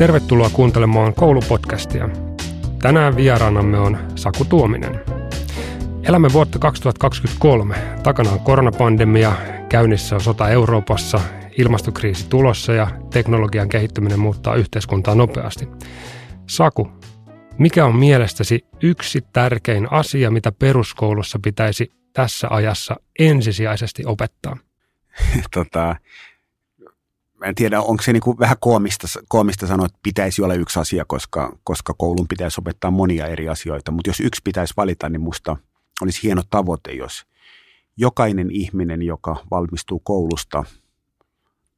Tervetuloa kuuntelemaan koulupodcastia. Tänään vieraanamme on Saku Tuominen. Elämme vuotta 2023. Takana on koronapandemia, käynnissä on sota Euroopassa, ilmastokriisi tulossa ja teknologian kehittyminen muuttaa yhteiskuntaa nopeasti. Saku, mikä on mielestäsi yksi tärkein asia, mitä peruskoulussa pitäisi tässä ajassa ensisijaisesti opettaa? tota, mä en tiedä, onko se niin kuin vähän koomista, koomista sanoa, että pitäisi olla yksi asia, koska, koska koulun pitäisi opettaa monia eri asioita. Mutta jos yksi pitäisi valita, niin musta olisi hieno tavoite, jos jokainen ihminen, joka valmistuu koulusta,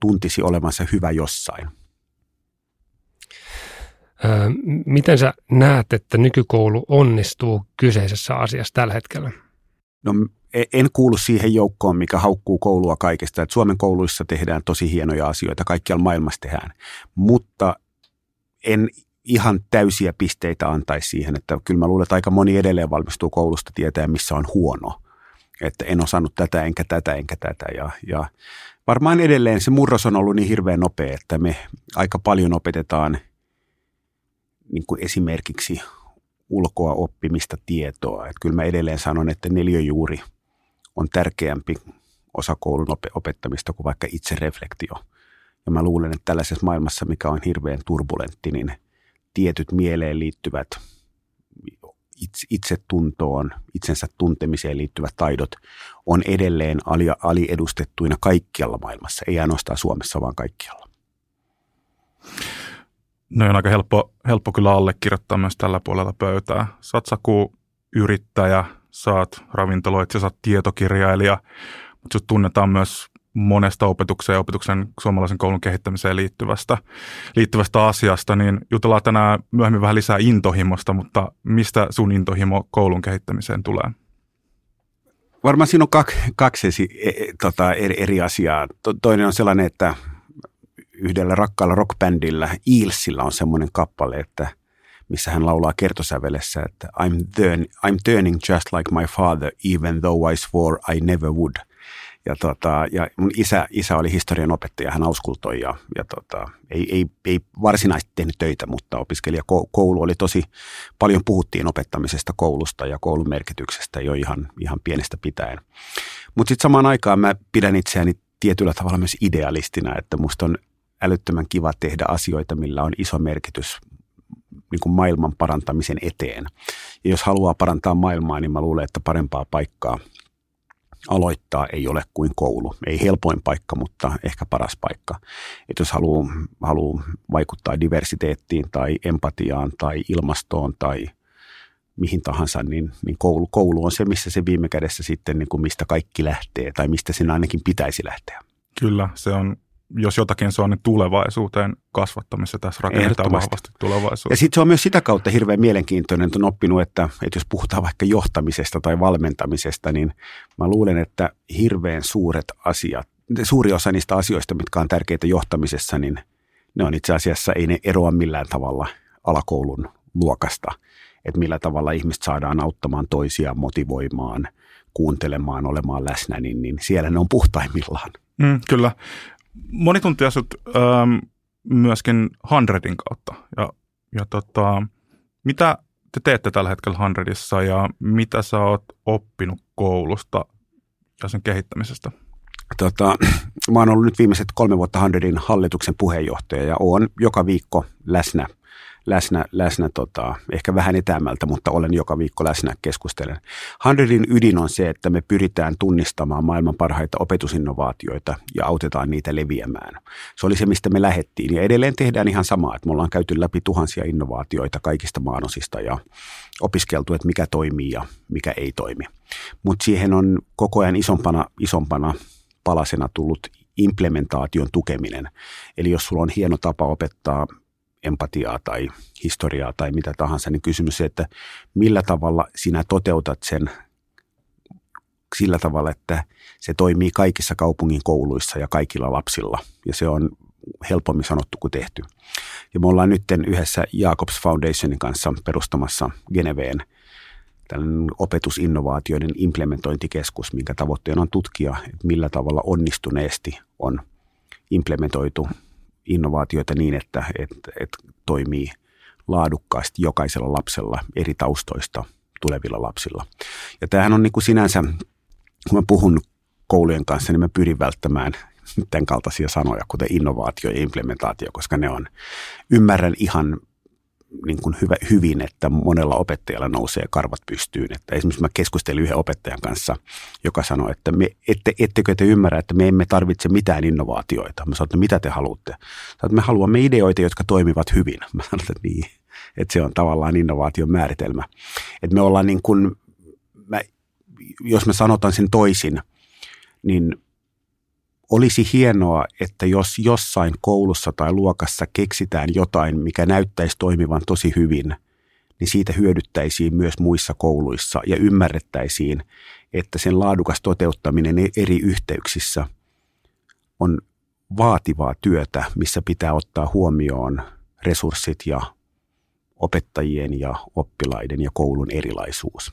tuntisi olevansa hyvä jossain. Öö, miten sä näet, että nykykoulu onnistuu kyseisessä asiassa tällä hetkellä? No en kuulu siihen joukkoon, mikä haukkuu koulua kaikesta. Että Suomen kouluissa tehdään tosi hienoja asioita, kaikkialla maailmassa tehdään. Mutta en ihan täysiä pisteitä antaisi siihen, että kyllä mä luulen, että aika moni edelleen valmistuu koulusta tietää, missä on huono. Että en osannut tätä, enkä tätä, enkä tätä. Ja, ja varmaan edelleen se murros on ollut niin hirveän nopea, että me aika paljon opetetaan niin kuin esimerkiksi ulkoa oppimista tietoa. Että kyllä mä edelleen sanon, että neljöjuuri – on tärkeämpi osa koulun opettamista kuin vaikka itse reflektio. Ja mä luulen, että tällaisessa maailmassa, mikä on hirveän turbulentti, niin tietyt mieleen liittyvät itsetuntoon, itsensä tuntemiseen liittyvät taidot on edelleen ali, aliedustettuina kaikkialla maailmassa, ei ainoastaan Suomessa, vaan kaikkialla. No on aika helppo, helppo kyllä allekirjoittaa myös tällä puolella pöytää. Satsaku yrittäjä, saat ravintoloitsija, saat tietokirjailija, mutta sut tunnetaan myös monesta opetukseen ja opetuksen suomalaisen koulun kehittämiseen liittyvästä, liittyvästä asiasta, niin jutellaan tänään myöhemmin vähän lisää intohimosta, mutta mistä sun intohimo koulun kehittämiseen tulee? Varmaan siinä on kaksi, kaksi e, e, tota, eri, eri asiaa. To, toinen on sellainen, että yhdellä rakkaalla rockbändillä, Eelsillä on semmoinen kappale, että – missä hän laulaa kertosävelessä, että I'm, turn, I'm turning just like my father, even though I swore I never would. Ja, tota, ja mun isä, isä oli historian opettaja, hän auskultoi ja, ja tota, ei, ei, ei varsinaisesti tehnyt töitä, mutta opiskelijakoulu oli tosi, paljon puhuttiin opettamisesta koulusta ja koulun merkityksestä jo ihan, ihan pienestä pitäen. Mutta sitten samaan aikaan mä pidän itseäni tietyllä tavalla myös idealistina, että musta on älyttömän kiva tehdä asioita, millä on iso merkitys niin kuin maailman parantamisen eteen. Ja jos haluaa parantaa maailmaa, niin mä luulen, että parempaa paikkaa aloittaa ei ole kuin koulu. Ei helpoin paikka, mutta ehkä paras paikka. Että jos haluaa, haluaa vaikuttaa diversiteettiin tai empatiaan tai ilmastoon tai mihin tahansa, niin, niin koulu, koulu on se, missä se viime kädessä sitten, niin kuin mistä kaikki lähtee tai mistä sen ainakin pitäisi lähteä. Kyllä, se on jos jotakin se on, niin tulevaisuuteen kasvattamissa tässä rakennetaan vahvasti tulevaisuutta. Ja sitten se on myös sitä kautta hirveän mielenkiintoinen, että on oppinut, että, että jos puhutaan vaikka johtamisesta tai valmentamisesta, niin mä luulen, että hirveän suuret asiat, suuri osa niistä asioista, mitkä on tärkeitä johtamisessa, niin ne on itse asiassa, ei ne eroa millään tavalla alakoulun luokasta, että millä tavalla ihmiset saadaan auttamaan toisiaan, motivoimaan, kuuntelemaan, olemaan läsnä, niin, niin siellä ne on puhtaimmillaan. Mm, kyllä moni tuntee sut ähm, myöskin Hundredin kautta. Ja, ja tota, mitä te teette tällä hetkellä Hundredissa ja mitä sä oot oppinut koulusta ja sen kehittämisestä? Tota, mä oon ollut nyt viimeiset kolme vuotta Hundredin hallituksen puheenjohtaja ja oon joka viikko läsnä – läsnä, läsnä tota, ehkä vähän etämältä, mutta olen joka viikko läsnä keskustelen. Hundredin ydin on se, että me pyritään tunnistamaan maailman parhaita opetusinnovaatioita ja autetaan niitä leviämään. Se oli se, mistä me lähettiin ja edelleen tehdään ihan samaa, että me ollaan käyty läpi tuhansia innovaatioita kaikista maanosista ja opiskeltu, että mikä toimii ja mikä ei toimi. Mutta siihen on koko ajan isompana, isompana palasena tullut implementaation tukeminen. Eli jos sulla on hieno tapa opettaa empatiaa tai historiaa tai mitä tahansa, niin kysymys se, että millä tavalla sinä toteutat sen sillä tavalla, että se toimii kaikissa kaupungin kouluissa ja kaikilla lapsilla. Ja se on helpommin sanottu kuin tehty. Ja me ollaan nyt yhdessä Jacobs Foundationin kanssa perustamassa Geneveen opetusinnovaatioiden implementointikeskus, minkä tavoitteena on tutkia, että millä tavalla onnistuneesti on implementoitu innovaatioita niin, että, että, että toimii laadukkaasti jokaisella lapsella eri taustoista tulevilla lapsilla. Ja tämähän on niin kuin sinänsä, kun mä puhun koulujen kanssa, niin mä pyrin välttämään tämän kaltaisia sanoja, kuten innovaatio ja implementaatio, koska ne on, ymmärrän ihan niin kuin hyvä, hyvin, että monella opettajalla nousee karvat pystyyn. Että esimerkiksi mä keskustelin yhden opettajan kanssa, joka sanoi, että me, ette, ettekö te ymmärrä, että me emme tarvitse mitään innovaatioita. Mä sanoin, että mitä te haluatte? Sanoin, että me haluamme ideoita, jotka toimivat hyvin. Mä sanoin, että niin, että se on tavallaan innovaation määritelmä. Että me ollaan niin kuin, mä, jos me sanotaan sen toisin, niin olisi hienoa, että jos jossain koulussa tai luokassa keksitään jotain, mikä näyttäisi toimivan tosi hyvin, niin siitä hyödyttäisiin myös muissa kouluissa ja ymmärrettäisiin, että sen laadukas toteuttaminen eri yhteyksissä on vaativaa työtä, missä pitää ottaa huomioon resurssit ja opettajien ja oppilaiden ja koulun erilaisuus.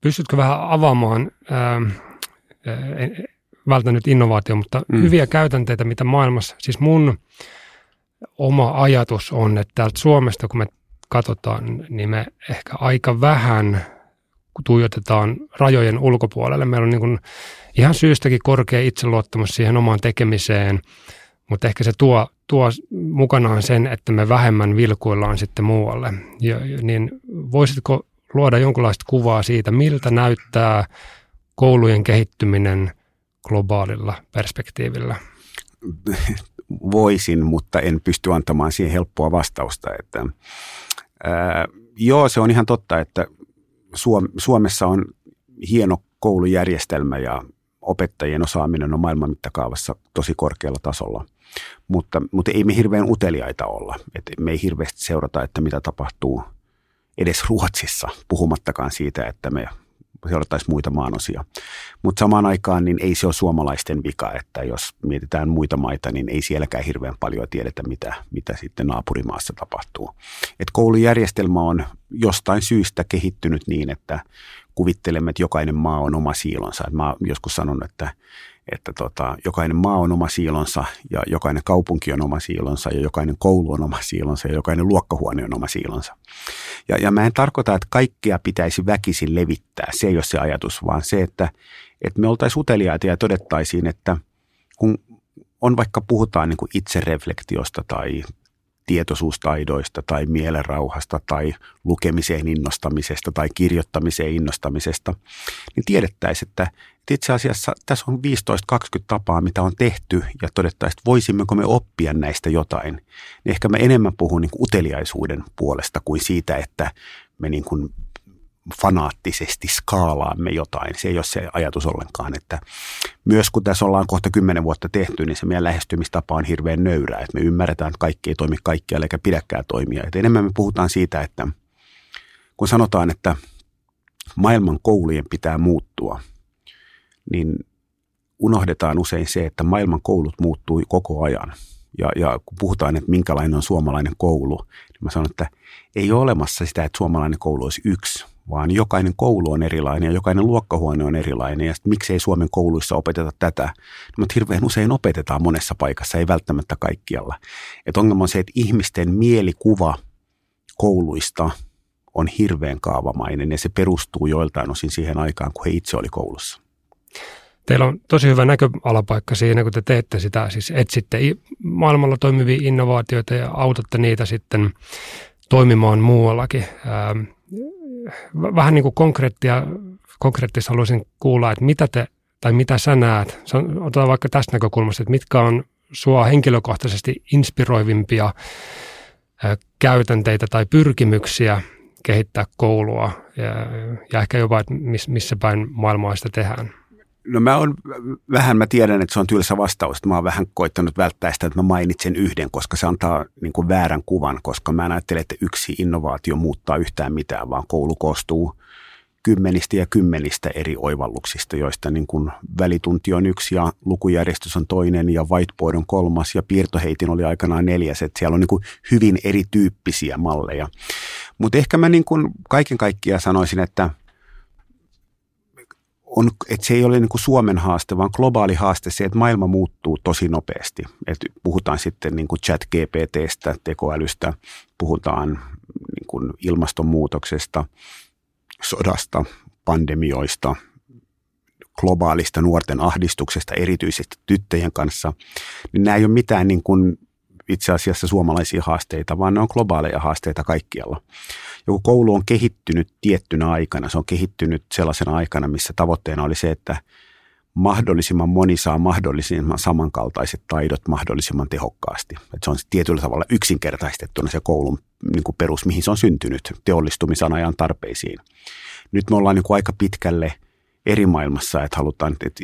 Pystytkö vähän avaamaan äh, välttänyt innovaatio, mutta mm. hyviä käytänteitä, mitä maailmassa, siis mun oma ajatus on, että täältä Suomesta, kun me katsotaan, niin me ehkä aika vähän tuijotetaan rajojen ulkopuolelle. Meillä on niin kuin ihan syystäkin korkea itseluottamus siihen omaan tekemiseen, mutta ehkä se tuo, tuo mukanaan sen, että me vähemmän vilkuillaan sitten muualle. Ja, niin voisitko luoda jonkinlaista kuvaa siitä, miltä näyttää koulujen kehittyminen globaalilla perspektiivillä? Voisin, mutta en pysty antamaan siihen helppoa vastausta. Että, ää, joo, se on ihan totta, että Suom- Suomessa on hieno koulujärjestelmä ja opettajien osaaminen on maailman mittakaavassa tosi korkealla tasolla. Mutta, mutta ei me hirveän uteliaita olla. Et me ei hirveästi seurata, että mitä tapahtuu edes Ruotsissa, puhumattakaan siitä, että me seurattaisiin muita maanosia. Mutta samaan aikaan niin ei se ole suomalaisten vika, että jos mietitään muita maita, niin ei sielläkään hirveän paljon tiedetä, mitä, mitä sitten naapurimaassa tapahtuu. Et koulujärjestelmä on jostain syystä kehittynyt niin, että kuvittelemme, että jokainen maa on oma siilonsa. Et mä joskus sanon, että että tota, jokainen maa on oma siilonsa ja jokainen kaupunki on oma siilonsa ja jokainen koulu on oma siilonsa ja jokainen luokkahuone on oma siilonsa. Ja, ja mä en tarkoita, että kaikkea pitäisi väkisin levittää, se ei ole se ajatus, vaan se, että, että me oltaisiin uteliaita ja todettaisiin, että kun on vaikka puhutaan niin kuin itsereflektiosta tai tietoisuustaidoista tai mielenrauhasta tai lukemiseen innostamisesta tai kirjoittamiseen innostamisesta, niin tiedettäisiin, että itse asiassa tässä on 15-20 tapaa, mitä on tehty ja todettaisiin, että voisimmeko me oppia näistä jotain. Niin ehkä me enemmän puhun niin uteliaisuuden puolesta kuin siitä, että me niin kuin fanaattisesti skaalaamme jotain. Se ei ole se ajatus ollenkaan, että myös kun tässä ollaan kohta kymmenen vuotta tehty, niin se meidän lähestymistapa on hirveän nöyrää, että me ymmärretään, että kaikki ei toimi kaikkialla eikä pidäkään toimia. Et enemmän me puhutaan siitä, että kun sanotaan, että maailman koulujen pitää muuttua, niin unohdetaan usein se, että maailman koulut muuttuu koko ajan. Ja, ja kun puhutaan, että minkälainen on suomalainen koulu, niin mä sanon, että ei ole olemassa sitä, että suomalainen koulu olisi yksi, vaan jokainen koulu on erilainen ja jokainen luokkahuone on erilainen. Ja sitten miksei Suomen kouluissa opeteta tätä? No, hirveän usein opetetaan monessa paikassa, ei välttämättä kaikkialla. Et ongelma on se, että ihmisten mielikuva kouluista on hirveän kaavamainen ja se perustuu joiltain osin siihen aikaan, kun he itse oli koulussa. Teillä on tosi hyvä näköalapaikka siinä, kun te teette sitä, siis etsitte maailmalla toimivia innovaatioita ja autatte niitä sitten toimimaan muuallakin. Ähm, vähän niin kuin konkreettia, konkreettisesti haluaisin kuulla, että mitä te tai mitä sä näet, otetaan vaikka tästä näkökulmasta, että mitkä on sua henkilökohtaisesti inspiroivimpia käytänteitä tai pyrkimyksiä kehittää koulua ja, ja ehkä jopa, että missä päin maailmaa sitä tehdään? No mä on vähän, mä tiedän, että se on tylsä vastaus. Mä oon vähän koittanut välttää sitä, että mä mainitsen yhden, koska se antaa niin kuin väärän kuvan, koska mä en ajattele, että yksi innovaatio muuttaa yhtään mitään, vaan koulu koostuu kymmenistä ja kymmenistä eri oivalluksista, joista niin kuin välitunti on yksi ja lukujärjestys on toinen ja whiteboard on kolmas ja piirtoheitin oli aikanaan neljäs. Että siellä on niin kuin hyvin erityyppisiä malleja. Mutta ehkä mä niin kuin kaiken kaikkiaan sanoisin, että – on, että se ei ole niin kuin Suomen haaste, vaan globaali haaste se, että maailma muuttuu tosi nopeasti. Et puhutaan sitten niin kuin chat GPTstä, tekoälystä, puhutaan niin kuin ilmastonmuutoksesta, sodasta, pandemioista, globaalista nuorten ahdistuksesta, erityisesti tyttöjen kanssa, niin nämä ei ole mitään niin kuin itse asiassa suomalaisia haasteita, vaan ne on globaaleja haasteita kaikkialla. Ja kun koulu on kehittynyt tiettynä aikana, se on kehittynyt sellaisena aikana, missä tavoitteena oli se, että mahdollisimman moni saa mahdollisimman samankaltaiset taidot mahdollisimman tehokkaasti. Että se on tietyllä tavalla yksinkertaistettuna se koulun niin kuin perus, mihin se on syntynyt teollistumisen ajan tarpeisiin. Nyt me ollaan niin kuin aika pitkälle – eri maailmassa, että halutaan, että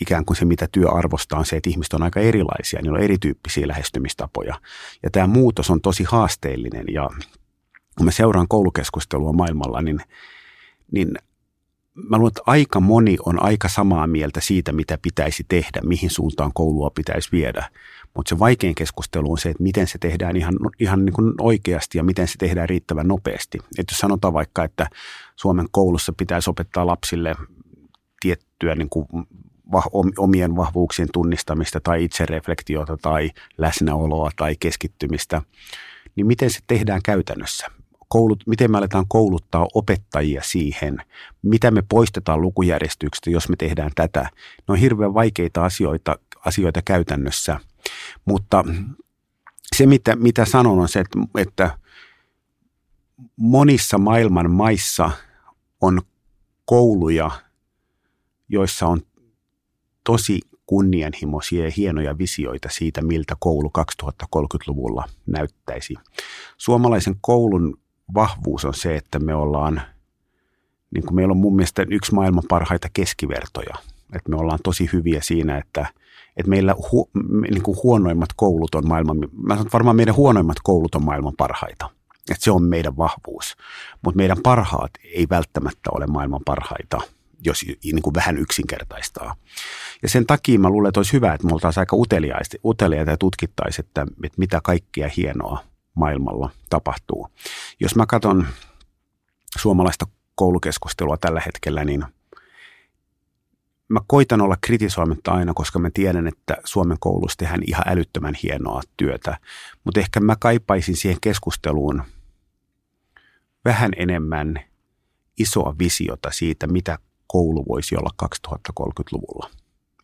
ikään kuin se, mitä työ arvostaa, on se, että ihmiset on aika erilaisia, niillä on erityyppisiä lähestymistapoja. Ja tämä muutos on tosi haasteellinen ja kun mä seuraan koulukeskustelua maailmalla, niin, niin mä luulen, että aika moni on aika samaa mieltä siitä, mitä pitäisi tehdä, mihin suuntaan koulua pitäisi viedä. Mutta se vaikein keskustelu on se, että miten se tehdään ihan, ihan niin kuin oikeasti ja miten se tehdään riittävän nopeasti. Että jos sanotaan vaikka, että Suomen koulussa pitäisi opettaa lapsille tiettyä niin kuin omien vahvuuksien tunnistamista tai itsereflektiota tai läsnäoloa tai keskittymistä, niin miten se tehdään käytännössä? Koulut, miten me aletaan kouluttaa opettajia siihen, mitä me poistetaan lukujärjestyksestä, jos me tehdään tätä. Ne on hirveän vaikeita asioita, asioita käytännössä, mutta se mitä, mitä sanon on se, että, että monissa maailman maissa on kouluja – joissa on tosi kunnianhimoisia ja hienoja visioita siitä, miltä koulu 2030-luvulla näyttäisi. Suomalaisen koulun vahvuus on se, että me ollaan, niin kuin meillä on mun mielestä yksi maailman parhaita keskivertoja. Että me ollaan tosi hyviä siinä, että, että meillä hu, niin kuin huonoimmat koulut on maailman, mä sanon, varmaan meidän huonoimmat koulut on maailman parhaita. Että se on meidän vahvuus. Mutta meidän parhaat ei välttämättä ole maailman parhaita – jos niin kuin vähän yksinkertaistaa. Ja sen takia mä luulen, että olisi hyvä, että me oltaisiin aika uteliaita ja tutkittaisiin, että, että mitä kaikkea hienoa maailmalla tapahtuu. Jos mä katson suomalaista koulukeskustelua tällä hetkellä, niin mä koitan olla kritisoimatta aina, koska mä tiedän, että Suomen koulussa tehdään ihan älyttömän hienoa työtä. Mutta ehkä mä kaipaisin siihen keskusteluun vähän enemmän isoa visiota siitä, mitä koulu voisi olla 2030-luvulla.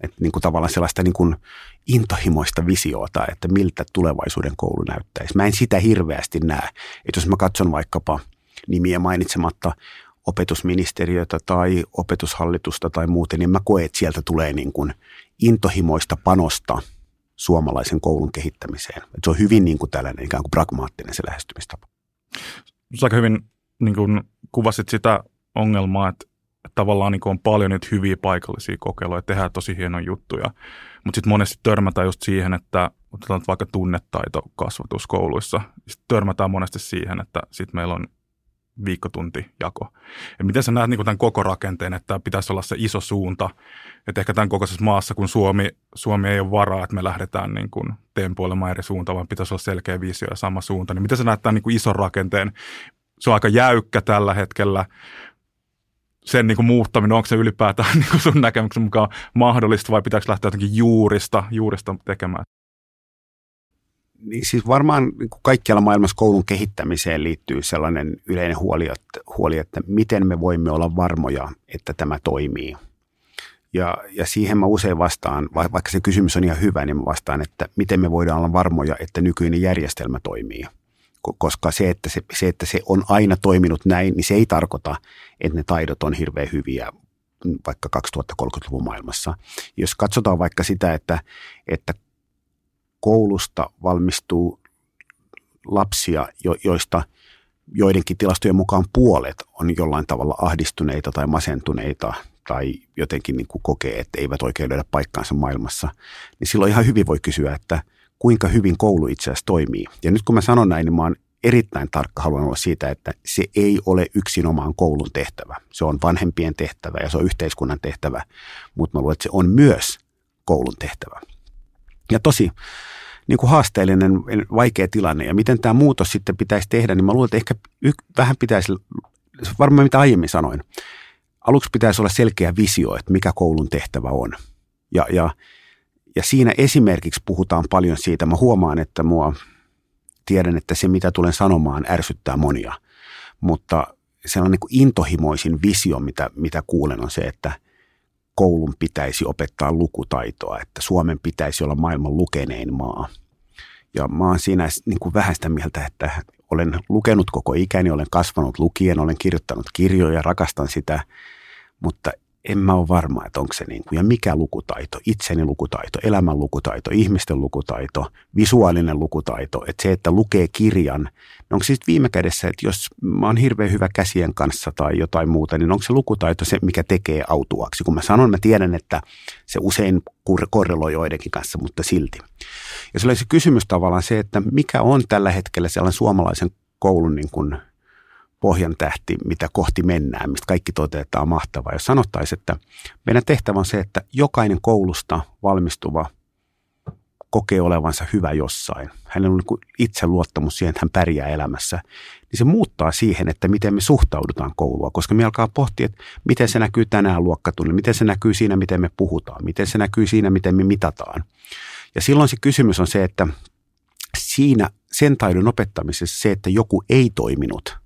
Että niin kuin tavallaan sellaista niin kuin intohimoista visiota, että miltä tulevaisuuden koulu näyttäisi. Mä en sitä hirveästi näe. Että jos mä katson vaikkapa nimiä mainitsematta opetusministeriötä tai opetushallitusta tai muuten, niin mä koen, että sieltä tulee niin kuin intohimoista panosta suomalaisen koulun kehittämiseen. Että se on hyvin niin kuin tällainen ikään kuin pragmaattinen se lähestymistapa. Sä aika hyvin niin kuin kuvasit sitä ongelmaa, että tavallaan niin on paljon niitä hyviä paikallisia kokeiluja, tehdään tosi hienoja juttuja. Mutta sitten monesti törmätään just siihen, että otetaan vaikka tunnetaito kasvatuskouluissa. Sitten törmätään monesti siihen, että sitten meillä on viikkotuntijako. Ja miten sä näet niin tämän koko rakenteen, että pitäisi olla se iso suunta, että ehkä tämän kokoisessa maassa, kun Suomi, Suomi ei ole varaa, että me lähdetään niin kuin tempoilemaan eri suuntaan, vaan pitäisi olla selkeä visio ja sama suunta. Niin miten sä näet tämän niin ison rakenteen? Se on aika jäykkä tällä hetkellä, sen niin kuin muuttaminen, onko se ylipäätään niin kuin sun näkemyksen mukaan mahdollista vai pitääkö lähteä jotenkin juurista, juurista tekemään? Niin siis varmaan niin kuin kaikkialla maailmassa koulun kehittämiseen liittyy sellainen yleinen huoli että, huoli, että miten me voimme olla varmoja, että tämä toimii. Ja, ja siihen mä usein vastaan, vaikka se kysymys on ihan hyvä, niin mä vastaan, että miten me voidaan olla varmoja, että nykyinen järjestelmä toimii – koska se että se, se, että se on aina toiminut näin, niin se ei tarkoita, että ne taidot on hirveän hyviä vaikka 2030-luvun maailmassa. Jos katsotaan vaikka sitä, että, että koulusta valmistuu lapsia, jo, joista joidenkin tilastojen mukaan puolet on jollain tavalla ahdistuneita tai masentuneita tai jotenkin niin kuin kokee, että eivät oikein löydä paikkaansa maailmassa, niin silloin ihan hyvin voi kysyä, että – kuinka hyvin koulu itse asiassa toimii. Ja nyt kun mä sanon näin, niin mä oon erittäin tarkka haluan olla siitä, että se ei ole yksinomaan koulun tehtävä. Se on vanhempien tehtävä ja se on yhteiskunnan tehtävä, mutta mä luulen, että se on myös koulun tehtävä. Ja tosi niin kuin haasteellinen, vaikea tilanne. Ja miten tämä muutos sitten pitäisi tehdä, niin mä luulen, että ehkä y- vähän pitäisi, varmaan mitä aiemmin sanoin, aluksi pitäisi olla selkeä visio, että mikä koulun tehtävä on. Ja, ja, ja siinä esimerkiksi puhutaan paljon siitä, mä huomaan, että mua tiedän, että se mitä tulen sanomaan ärsyttää monia, mutta sellainen niin kuin intohimoisin visio, mitä, mitä kuulen, on se, että koulun pitäisi opettaa lukutaitoa, että Suomen pitäisi olla maailman lukenein maa. Ja mä oon siinä niin kuin vähän sitä mieltä, että olen lukenut koko ikäni, olen kasvanut lukien, olen kirjoittanut kirjoja, rakastan sitä, mutta en mä ole varma, että onko se niin kuin, ja mikä lukutaito, itseni lukutaito, elämän lukutaito, ihmisten lukutaito, visuaalinen lukutaito, että se, että lukee kirjan, niin onko sitten viime kädessä, että jos mä oon hirveän hyvä käsien kanssa tai jotain muuta, niin onko se lukutaito se, mikä tekee autuaksi? Kun mä sanon, mä tiedän, että se usein korreloi joidenkin kanssa, mutta silti. Ja se se kysymys tavallaan se, että mikä on tällä hetkellä sellainen suomalaisen koulun niin kuin pohjan tähti, mitä kohti mennään, mistä kaikki toteutetaan mahtavaa. Jos sanottaisiin, että meidän tehtävä on se, että jokainen koulusta valmistuva kokee olevansa hyvä jossain. Hänellä on niin itse luottamus siihen, että hän pärjää elämässä. Niin se muuttaa siihen, että miten me suhtaudutaan koulua, koska me alkaa pohtia, että miten se näkyy tänään luokkatunnilla, miten se näkyy siinä, miten me puhutaan, miten se näkyy siinä, miten me mitataan. Ja silloin se kysymys on se, että siinä sen taidon opettamisessa se, että joku ei toiminut –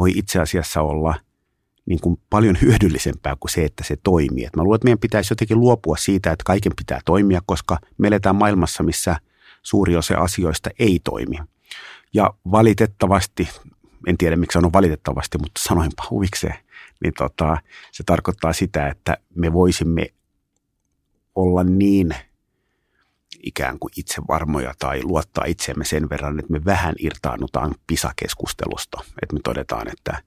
voi itse asiassa olla niin kuin paljon hyödyllisempää kuin se, että se toimii. Et mä luulen, että meidän pitäisi jotenkin luopua siitä, että kaiken pitää toimia, koska me eletään maailmassa, missä suuri osa asioista ei toimi. Ja valitettavasti, en tiedä miksi sanon valitettavasti, mutta sanoinpa huvikseen, niin tota, se tarkoittaa sitä, että me voisimme olla niin – ikään kuin itsevarmoja tai luottaa itseemme sen verran, että me vähän irtaannutaan PISA-keskustelusta. Että me todetaan, että,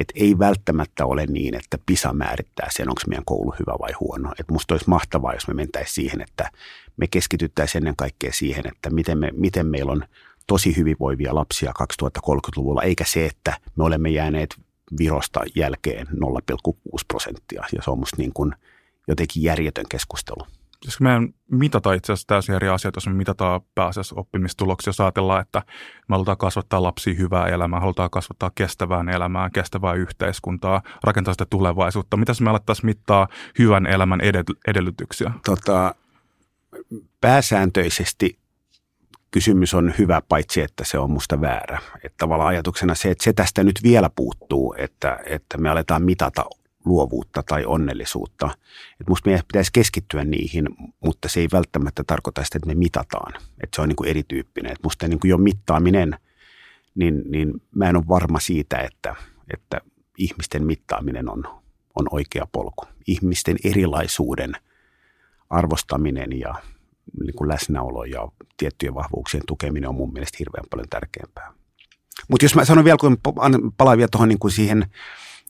että ei välttämättä ole niin, että PISA määrittää sen, onko meidän koulu hyvä vai huono. Että musta olisi mahtavaa, jos me mentäisiin siihen, että me keskityttäisiin ennen kaikkea siihen, että miten, me, miten meillä on tosi hyvinvoivia lapsia 2030-luvulla, eikä se, että me olemme jääneet Virosta jälkeen 0,6 prosenttia. Ja se on musta niin kuin jotenkin järjetön keskustelu siis meidän mitata itse asiassa täysin eri asioita, jos me mitataan pääasiassa oppimistuloksia, jos ajatellaan, että me halutaan kasvattaa lapsia hyvää elämää, halutaan kasvattaa kestävää elämää, kestävää yhteiskuntaa, rakentaa sitä tulevaisuutta. Mitäs me alettaisiin mittaa hyvän elämän edellytyksiä? Tota, pääsääntöisesti kysymys on hyvä, paitsi että se on musta väärä. Että tavallaan ajatuksena se, että se tästä nyt vielä puuttuu, että, että me aletaan mitata luovuutta tai onnellisuutta. Et musta meidän pitäisi keskittyä niihin, mutta se ei välttämättä tarkoita sitä, että me mitataan. Että se on niin kuin erityyppinen. Et musta niin kuin jo mittaaminen, niin, niin mä en ole varma siitä, että, että ihmisten mittaaminen on, on oikea polku. Ihmisten erilaisuuden arvostaminen ja niin kuin läsnäolo ja tiettyjen vahvuuksien tukeminen on mun mielestä hirveän paljon tärkeämpää. Mutta jos mä sanon vielä, kun palaan vielä tuohon niin kuin siihen –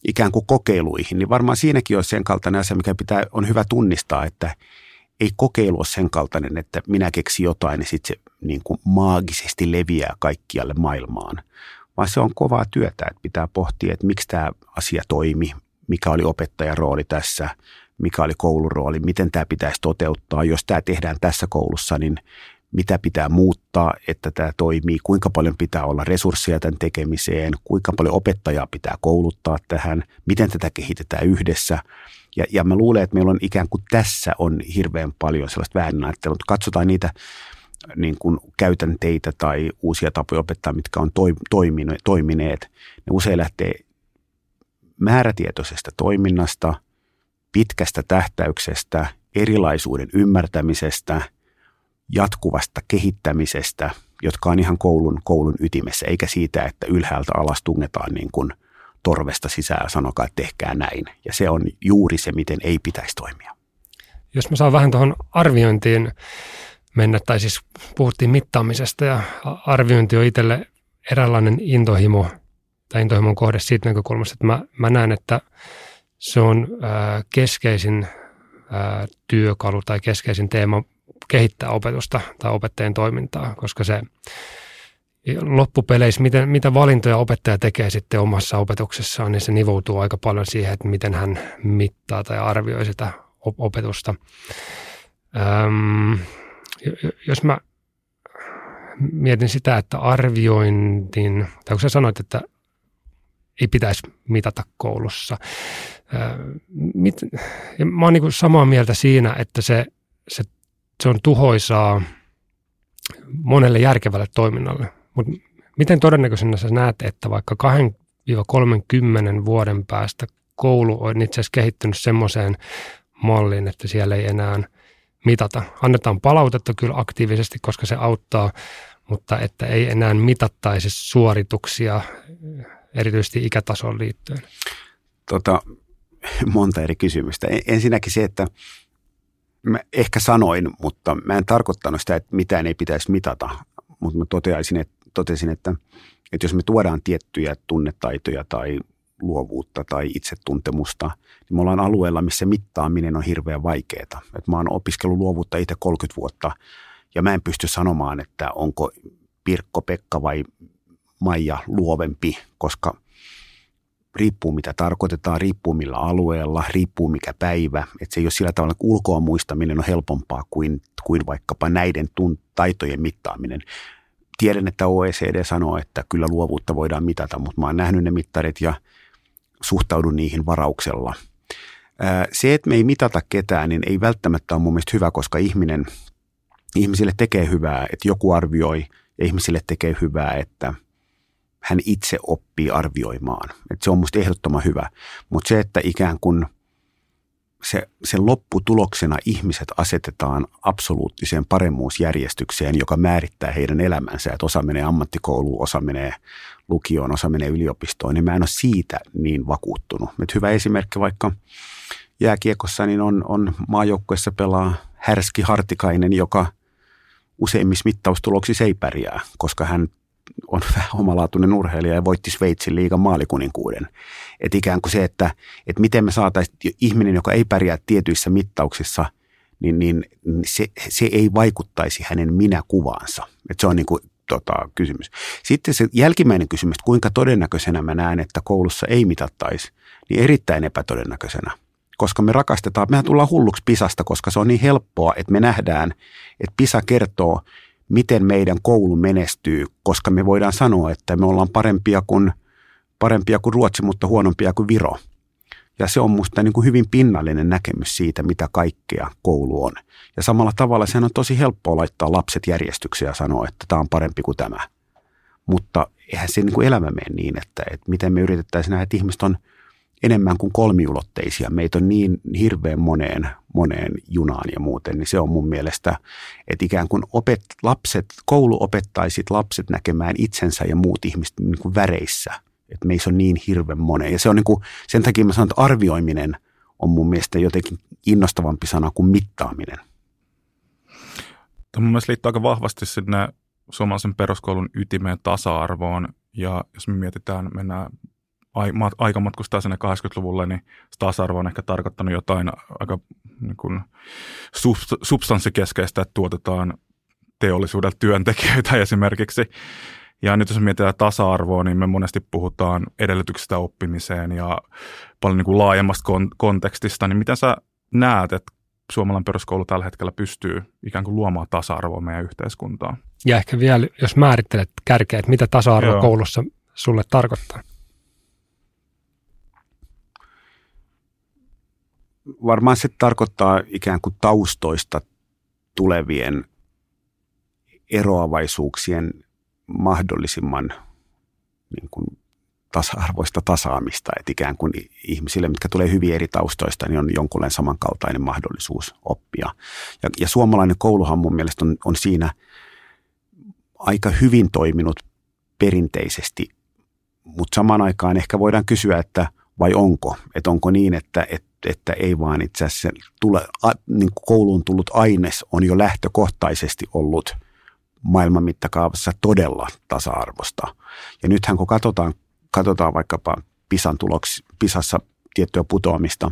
ikään kuin kokeiluihin, niin varmaan siinäkin on sen kaltainen asia, mikä pitää, on hyvä tunnistaa, että ei kokeilu ole sen kaltainen, että minä keksin jotain ja sitten se niin kuin maagisesti leviää kaikkialle maailmaan, vaan se on kovaa työtä, että pitää pohtia, että miksi tämä asia toimi, mikä oli opettajan rooli tässä, mikä oli koulurooli, miten tämä pitäisi toteuttaa. Jos tämä tehdään tässä koulussa, niin mitä pitää muuttaa, että tämä toimii, kuinka paljon pitää olla resursseja tämän tekemiseen, kuinka paljon opettajaa pitää kouluttaa tähän, miten tätä kehitetään yhdessä. Ja, ja mä luulen, että meillä on ikään kuin tässä on hirveän paljon sellaista väärinajattelua, mutta katsotaan niitä niin kuin käytänteitä tai uusia tapoja opettaa, mitkä on toimineet. Ne usein lähtee määrätietoisesta toiminnasta, pitkästä tähtäyksestä, erilaisuuden ymmärtämisestä – jatkuvasta kehittämisestä, jotka on ihan koulun, koulun ytimessä, eikä siitä, että ylhäältä alas tungetaan niin kuin torvesta sisään sanokaa, että tehkää näin. Ja se on juuri se, miten ei pitäisi toimia. Jos mä saan vähän tuohon arviointiin mennä, tai siis puhuttiin mittaamisesta ja arviointi on itselle eräänlainen intohimo tai intohimon kohde siitä näkökulmasta, että mä, mä näen, että se on keskeisin työkalu tai keskeisin teema kehittää opetusta tai opettajien toimintaa, koska se loppupeleissä, miten, mitä valintoja opettaja tekee sitten omassa opetuksessaan, niin se nivoutuu aika paljon siihen, että miten hän mittaa tai arvioi sitä opetusta. Öm, jos mä mietin sitä, että arviointin, tai kun sä sanoit, että ei pitäisi mitata koulussa. Mit, mä oon niin samaa mieltä siinä, että se, se, se on tuhoisaa monelle järkevälle toiminnalle. Mutta miten todennäköisenä sä näet, että vaikka 2-30 vuoden päästä koulu on itse asiassa kehittynyt semmoiseen malliin, että siellä ei enää mitata. Annetaan palautetta kyllä aktiivisesti, koska se auttaa, mutta että ei enää mitattaisi suorituksia erityisesti ikätasoon liittyen. Tota, monta eri kysymystä. Ensinnäkin se, että mä ehkä sanoin, mutta mä en tarkoittanut sitä, että mitään ei pitäisi mitata, mutta mä toteaisin, että, totesin, että, että jos me tuodaan tiettyjä tunnetaitoja tai luovuutta tai itsetuntemusta, niin me ollaan alueella, missä mittaaminen on hirveän vaikeaa. Et mä oon opiskellut luovuutta itse 30 vuotta ja mä en pysty sanomaan, että onko Pirkko, Pekka vai Maija luovempi, koska riippuu mitä tarkoitetaan, riippuu millä alueella, riippuu mikä päivä. Että se ei ole sillä tavalla, että ulkoa muistaminen on helpompaa kuin, kuin vaikkapa näiden tunt- taitojen mittaaminen. Tiedän, että OECD sanoo, että kyllä luovuutta voidaan mitata, mutta mä oon nähnyt ne mittarit ja suhtaudun niihin varauksella. Se, että me ei mitata ketään, niin ei välttämättä ole mun mielestä hyvä, koska ihminen, ihmisille tekee hyvää, että joku arvioi ja ihmisille tekee hyvää, että – hän itse oppii arvioimaan. Et se on musta ehdottoman hyvä. Mutta se, että ikään kuin se, sen lopputuloksena ihmiset asetetaan absoluuttiseen paremmuusjärjestykseen, joka määrittää heidän elämänsä. Että osa menee ammattikouluun, osa menee lukioon, osa menee yliopistoon, niin mä en ole siitä niin vakuuttunut. Et hyvä esimerkki vaikka jääkiekossa niin on, on maajoukkuessa pelaa Härski Hartikainen, joka useimmissa mittaustuloksissa ei pärjää, koska hän on vähän omalaatuinen urheilija ja voitti Sveitsin liigan maalikuninkuuden. Että ikään kuin se, että, että miten me saataisiin ihminen, joka ei pärjää tietyissä mittauksissa, niin, niin se, se ei vaikuttaisi hänen minäkuvaansa. Että se on niin kuin, tota, kysymys. Sitten se jälkimmäinen kysymys, kuinka todennäköisenä mä näen, että koulussa ei mitattaisi, niin erittäin epätodennäköisenä koska me rakastetaan, mehän tullaan hulluksi Pisasta, koska se on niin helppoa, että me nähdään, että Pisa kertoo miten meidän koulu menestyy, koska me voidaan sanoa, että me ollaan parempia kuin, parempia kuin Ruotsi, mutta huonompia kuin Viro. Ja se on minusta niin kuin hyvin pinnallinen näkemys siitä, mitä kaikkea koulu on. Ja samalla tavalla sehän on tosi helppoa laittaa lapset järjestykseen ja sanoa, että tämä on parempi kuin tämä. Mutta eihän se niin kuin elämä mene niin, että, että miten me yritettäisiin nähdä, että ihmiset on – enemmän kuin kolmiulotteisia. Meitä on niin hirveän moneen, moneen junaan ja muuten, niin se on mun mielestä, että ikään kuin opet, lapset, koulu opettaisit lapset näkemään itsensä ja muut ihmiset niin kuin väreissä. Että meissä on niin hirveän moneen. Ja se on niin kuin, sen takia mä sanon, että arvioiminen on mun mielestä jotenkin innostavampi sana kuin mittaaminen. Tämä mun mielestä liittyy aika vahvasti sinne suomalaisen peruskoulun ytimeen tasa-arvoon. Ja jos me mietitään, mennään aika matkustaa sinne 80-luvulle, niin tasa-arvo on ehkä tarkoittanut jotain aika niin kuin substanssikeskeistä, että tuotetaan teollisuudelta työntekijöitä esimerkiksi. Ja nyt jos mietitään tasa-arvoa, niin me monesti puhutaan edellytyksistä oppimiseen ja paljon niin kuin laajemmasta kon- kontekstista. Niin miten sä näet, että suomalainen peruskoulu tällä hetkellä pystyy ikään kuin luomaan tasa-arvoa meidän yhteiskuntaan? Ja ehkä vielä, jos määrittelet kärkeä, että mitä tasa-arvo Joo. koulussa sulle tarkoittaa? Varmaan se tarkoittaa ikään kuin taustoista tulevien eroavaisuuksien mahdollisimman niin kuin tasa-arvoista tasaamista, että ikään kuin ihmisille, mitkä tulee hyvin eri taustoista, niin on jonkunlainen samankaltainen mahdollisuus oppia. Ja, ja suomalainen kouluhan mun mielestä on, on siinä aika hyvin toiminut perinteisesti, mutta samaan aikaan ehkä voidaan kysyä, että vai onko, että onko niin, että, että että ei vaan itse asiassa tule, a, niin kouluun tullut aines on jo lähtökohtaisesti ollut maailman mittakaavassa todella tasa-arvosta. Ja nythän kun katsotaan, katsotaan vaikkapa PISAn tuloksi, PISassa tiettyä putoamista,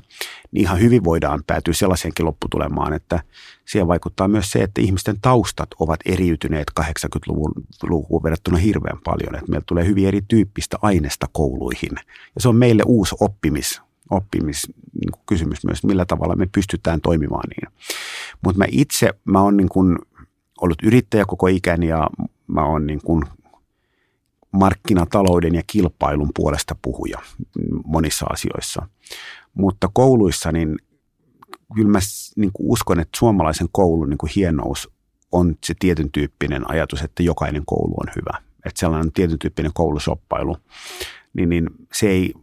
niin ihan hyvin voidaan päätyä sellaiseenkin lopputulemaan, että siihen vaikuttaa myös se, että ihmisten taustat ovat eriytyneet 80-luvun lukuun verrattuna hirveän paljon. Että meillä tulee hyvin erityyppistä aineesta kouluihin. Ja se on meille uusi oppimis, oppimiskysymys niin myös, millä tavalla me pystytään toimimaan niin. Mutta mä itse, mä oon niin kuin ollut yrittäjä koko ikäni ja mä oon niin kuin markkinatalouden ja kilpailun puolesta puhuja monissa asioissa. Mutta kouluissa niin kyllä mä niin kuin uskon, että suomalaisen koulun niin kuin hienous on se tietyn tyyppinen ajatus, että jokainen koulu on hyvä. Että sellainen tietyn tyyppinen koulusoppailu, niin, niin se ei,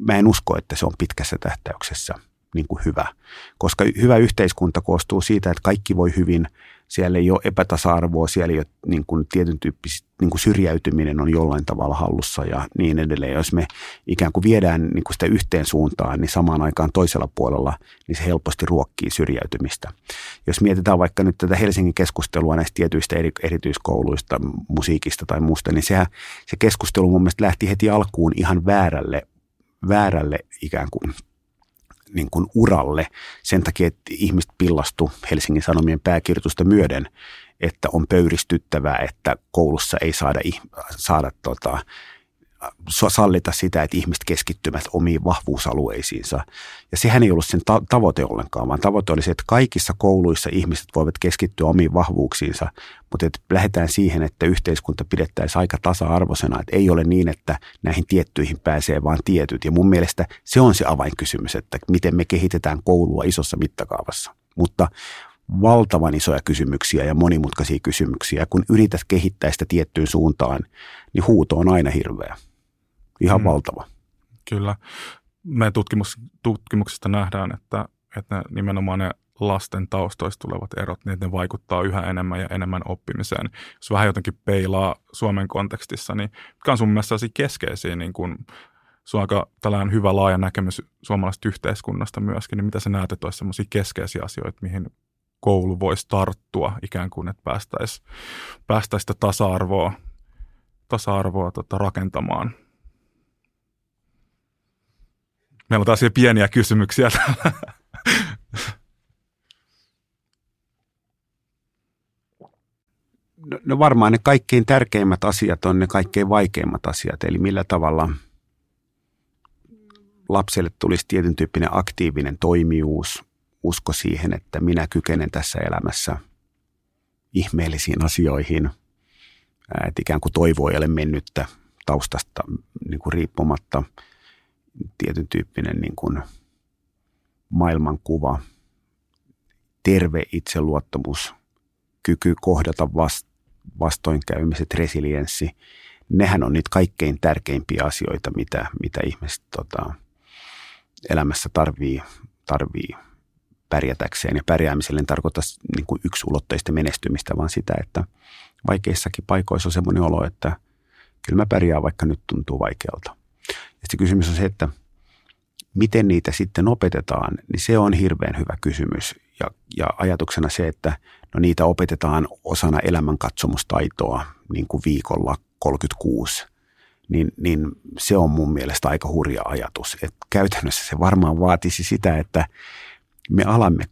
mä en usko, että se on pitkässä tähtäyksessä niin kuin hyvä. Koska hyvä yhteiskunta koostuu siitä, että kaikki voi hyvin – siellä ei ole epätasa-arvoa, siellä ei ole niin kuin tietyn tyyppistä niin kuin syrjäytyminen on jollain tavalla hallussa ja niin edelleen. Jos me ikään kuin viedään niin kuin sitä yhteen suuntaan, niin samaan aikaan toisella puolella, niin se helposti ruokkii syrjäytymistä. Jos mietitään vaikka nyt tätä Helsingin keskustelua näistä tietyistä eri, erityiskouluista, musiikista tai muusta, niin sehän, se keskustelu mun mielestä lähti heti alkuun ihan väärälle, väärälle ikään kuin niin kuin uralle. Sen takia, että ihmiset pillastu Helsingin Sanomien pääkirjoitusta myöden, että on pöyristyttävää, että koulussa ei saada, saada tota, sallita sitä, että ihmiset keskittyvät omiin vahvuusalueisiinsa. Ja sehän ei ollut sen ta- tavoite ollenkaan, vaan tavoite oli se, että kaikissa kouluissa ihmiset voivat keskittyä omiin vahvuuksiinsa, mutta että lähdetään siihen, että yhteiskunta pidettäisiin aika tasa-arvoisena, että ei ole niin, että näihin tiettyihin pääsee vain tietyt. Ja mun mielestä se on se avainkysymys, että miten me kehitetään koulua isossa mittakaavassa. Mutta valtavan isoja kysymyksiä ja monimutkaisia kysymyksiä. Kun yrität kehittää sitä tiettyyn suuntaan, niin huuto on aina hirveä. Ihan mm. valtava. Kyllä. Me tutkimus, tutkimuksista nähdään, että, että nimenomaan ne lasten taustoista tulevat erot, niin ne vaikuttaa yhä enemmän ja enemmän oppimiseen. Jos vähän jotenkin peilaa Suomen kontekstissa, niin mikä on sun mielestä keskeisiä, niin kun, sun on aika tällainen hyvä laaja näkemys suomalaisesta yhteiskunnasta myöskin, niin mitä sä näet, että olisi sellaisia keskeisiä asioita, mihin koulu voisi tarttua ikään kuin, että päästäisiin päästäisi sitä tasa-arvoa, tasa-arvoa tota, rakentamaan – Meillä on taas pieniä kysymyksiä No, no varmaan ne kaikkein tärkeimmät asiat on ne kaikkein vaikeimmat asiat, eli millä tavalla lapselle tulisi tietyn tyyppinen aktiivinen toimijuus, usko siihen, että minä kykenen tässä elämässä ihmeellisiin asioihin, että ikään kuin toivo ei ole mennyttä taustasta niin kuin riippumatta – tietyn tyyppinen niin kuin maailmankuva, terve itseluottamus, kyky kohdata vastoinkäymiset, resilienssi, nehän on niitä kaikkein tärkeimpiä asioita, mitä, mitä ihmiset tota, elämässä tarvii, tarvii pärjätäkseen. Ja pärjäämiselle tarkoittaa niin kuin yksulotteista menestymistä, vaan sitä, että vaikeissakin paikoissa on semmoinen olo, että kyllä mä pärjään, vaikka nyt tuntuu vaikealta. Sitten kysymys on se, että miten niitä sitten opetetaan, niin se on hirveän hyvä kysymys. Ja, ja ajatuksena se, että no niitä opetetaan osana elämänkatsomustaitoa niin kuin viikolla 36, niin, niin se on mun mielestä aika hurja ajatus. Et käytännössä se varmaan vaatisi sitä, että me alamme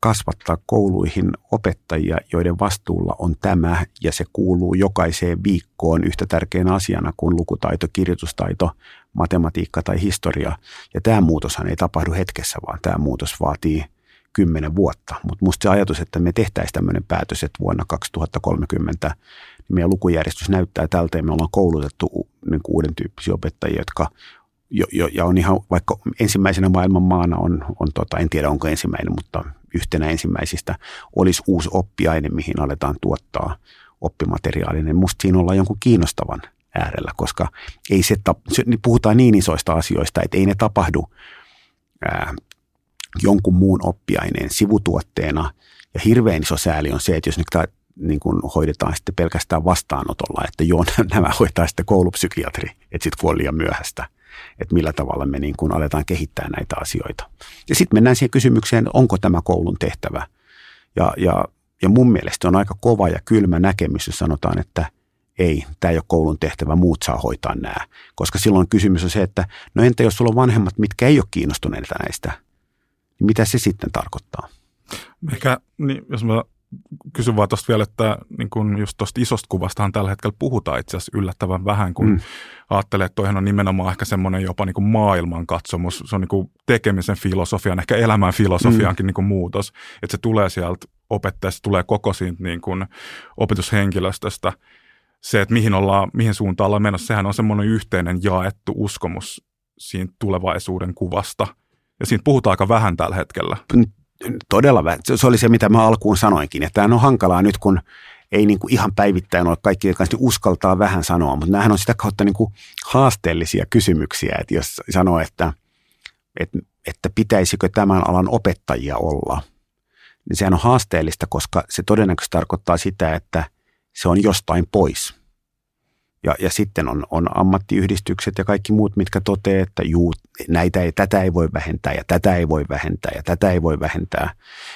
kasvattaa kouluihin opettajia, joiden vastuulla on tämä ja se kuuluu jokaiseen viikkoon yhtä tärkeänä asiana kuin lukutaito, kirjoitustaito, matematiikka tai historia. Ja tämä muutoshan ei tapahdu hetkessä, vaan tämä muutos vaatii kymmenen vuotta. Mutta musta se ajatus, että me tehtäisiin tämmöinen päätös, että vuonna 2030 niin meidän lukujärjestys näyttää tältä ja me ollaan koulutettu niin uuden tyyppisiä opettajia, jotka jo, jo, ja on ihan, vaikka ensimmäisenä maailman maana on, on tota, en tiedä onko ensimmäinen, mutta yhtenä ensimmäisistä olisi uusi oppiaine, mihin aletaan tuottaa oppimateriaalia, niin musta siinä ollaan jonkun kiinnostavan äärellä, koska ei se, niin puhutaan niin isoista asioista, että ei ne tapahdu ää, jonkun muun oppiaineen sivutuotteena. Ja hirveän iso sääli on se, että jos nyt niin kuin hoidetaan sitten pelkästään vastaanotolla, että joo, nämä hoitaa sitten koulupsykiatri, että sitten on liian myöhäistä, että millä tavalla me niin kuin aletaan kehittää näitä asioita. Ja sitten mennään siihen kysymykseen, onko tämä koulun tehtävä. Ja, ja, ja mun mielestä on aika kova ja kylmä näkemys, jos sanotaan, että ei, tämä ei ole koulun tehtävä, muut saa hoitaa nämä. Koska silloin kysymys on se, että no entä jos sulla on vanhemmat, mitkä ei ole kiinnostuneita näistä, niin mitä se sitten tarkoittaa? Ehkä, niin, jos mä kysyn vaan tuosta vielä, että niin kun just tuosta isosta kuvastahan tällä hetkellä puhutaan itse asiassa yllättävän vähän, kun mm. ajattelee, että toihan on nimenomaan ehkä semmoinen jopa niin kuin maailmankatsomus, se on niin kuin tekemisen filosofian, ehkä elämän filosofiankin mm. niin kuin muutos, että se tulee sieltä opettajasta, tulee koko siitä niin kuin opetushenkilöstöstä, se, että mihin, ollaan, mihin suuntaan ollaan menossa, sehän on semmoinen yhteinen jaettu uskomus siinä tulevaisuuden kuvasta. Ja siitä puhutaan aika vähän tällä hetkellä. Todella vähän. Se oli se, mitä mä alkuun sanoinkin. Että tämä on hankalaa nyt, kun ei niin kuin ihan päivittäin ole kaikki, jotka uskaltaa vähän sanoa, mutta nämähän on sitä kautta niin kuin haasteellisia kysymyksiä, että jos sanoo, että, että, että pitäisikö tämän alan opettajia olla, niin sehän on haasteellista, koska se todennäköisesti tarkoittaa sitä, että se on jostain pois. Ja, ja sitten on, on ammattiyhdistykset ja kaikki muut, mitkä toteaa, että juu, näitä ei, tätä ei voi vähentää ja tätä ei voi vähentää ja tätä ei voi vähentää.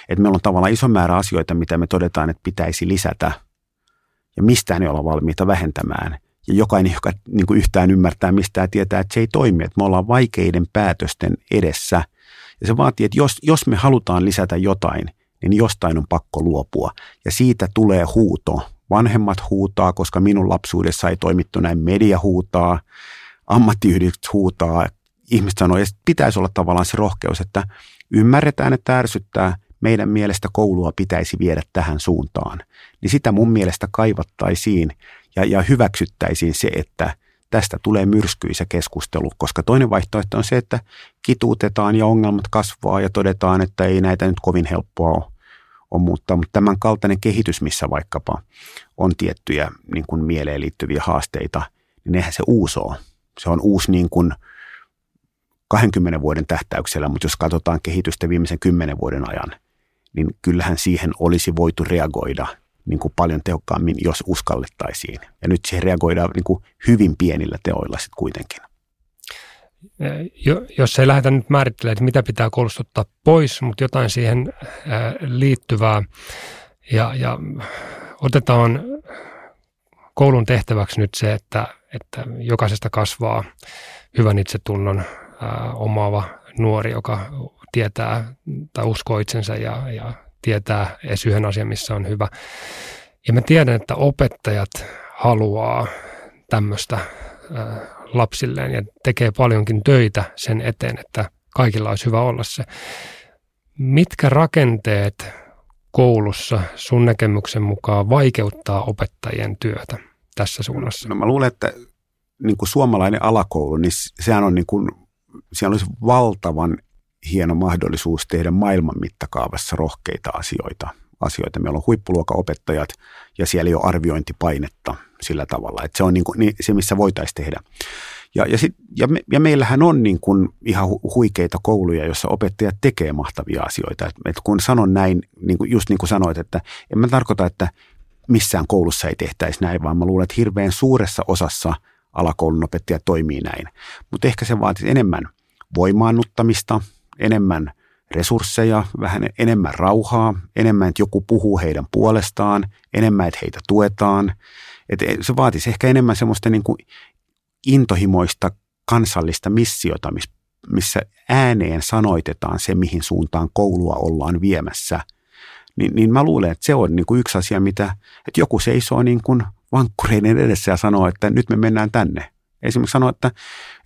Että meillä on tavallaan iso määrä asioita, mitä me todetaan, että pitäisi lisätä ja mistään ei olla valmiita vähentämään. Ja jokainen, joka niin kuin yhtään ymmärtää mistään, tietää, että se ei toimi, että me ollaan vaikeiden päätösten edessä. Ja se vaatii, että jos, jos me halutaan lisätä jotain, niin jostain on pakko luopua. Ja siitä tulee huuto vanhemmat huutaa, koska minun lapsuudessa ei toimittu näin, media huutaa, ammattiyhdistykset huutaa, ihmiset sanoo, ja pitäisi olla tavallaan se rohkeus, että ymmärretään, että ärsyttää, meidän mielestä koulua pitäisi viedä tähän suuntaan. Niin sitä mun mielestä kaivattaisiin ja, ja hyväksyttäisiin se, että tästä tulee myrskyisä keskustelu, koska toinen vaihtoehto on se, että kituutetaan ja ongelmat kasvaa ja todetaan, että ei näitä nyt kovin helppoa ole on muuttaa, mutta tämän kaltainen kehitys, missä vaikkapa on tiettyjä niin kuin mieleen liittyviä haasteita, niin eihän se uusoo. Se on uusi niin kuin 20 vuoden tähtäyksellä, mutta jos katsotaan kehitystä viimeisen 10 vuoden ajan, niin kyllähän siihen olisi voitu reagoida niin kuin paljon tehokkaammin, jos uskallettaisiin. Ja nyt siihen reagoidaan niin kuin hyvin pienillä teoilla sitten kuitenkin jos ei lähdetä nyt määrittelemään, että mitä pitää koulusta ottaa pois, mutta jotain siihen liittyvää ja, ja otetaan koulun tehtäväksi nyt se, että, että jokaisesta kasvaa hyvän itsetunnon omaava nuori, joka tietää tai uskoo itsensä ja, ja tietää edes yhden asian, missä on hyvä. Ja mä tiedän, että opettajat haluaa tämmöistä lapsilleen ja tekee paljonkin töitä sen eteen, että kaikilla olisi hyvä olla se. Mitkä rakenteet koulussa sun näkemyksen mukaan vaikeuttaa opettajien työtä tässä suunnassa? No mä luulen, että niin kuin suomalainen alakoulu, niin sehän on niin kuin, siellä olisi valtavan hieno mahdollisuus tehdä maailman mittakaavassa rohkeita asioita. asioita. Meillä on huippuluokan opettajat ja siellä ei ole arviointipainetta sillä tavalla. Että se on niin kuin, niin se, missä voitaisiin tehdä. Ja, ja, sit, ja, me, ja meillähän on niin kuin ihan huikeita kouluja, joissa opettajat tekee mahtavia asioita. Et, et kun sanon näin, niin kuin, just niin kuin sanoit, että en mä tarkoita, että missään koulussa ei tehtäisi näin, vaan mä luulen, että hirveän suuressa osassa alakoulun opettajat toimii näin. Mutta ehkä se vaatii enemmän voimaannuttamista, enemmän resursseja, vähän enemmän rauhaa, enemmän, että joku puhuu heidän puolestaan, enemmän, että heitä tuetaan – et se vaatisi ehkä enemmän semmoista niin kuin intohimoista kansallista missiota, missä ääneen sanoitetaan se, mihin suuntaan koulua ollaan viemässä. Niin, niin mä luulen, että se on niin kuin yksi asia, mitä, että joku seisoo niin kuin vankkureiden edessä ja sanoo, että nyt me mennään tänne. Esimerkiksi sanoa, että,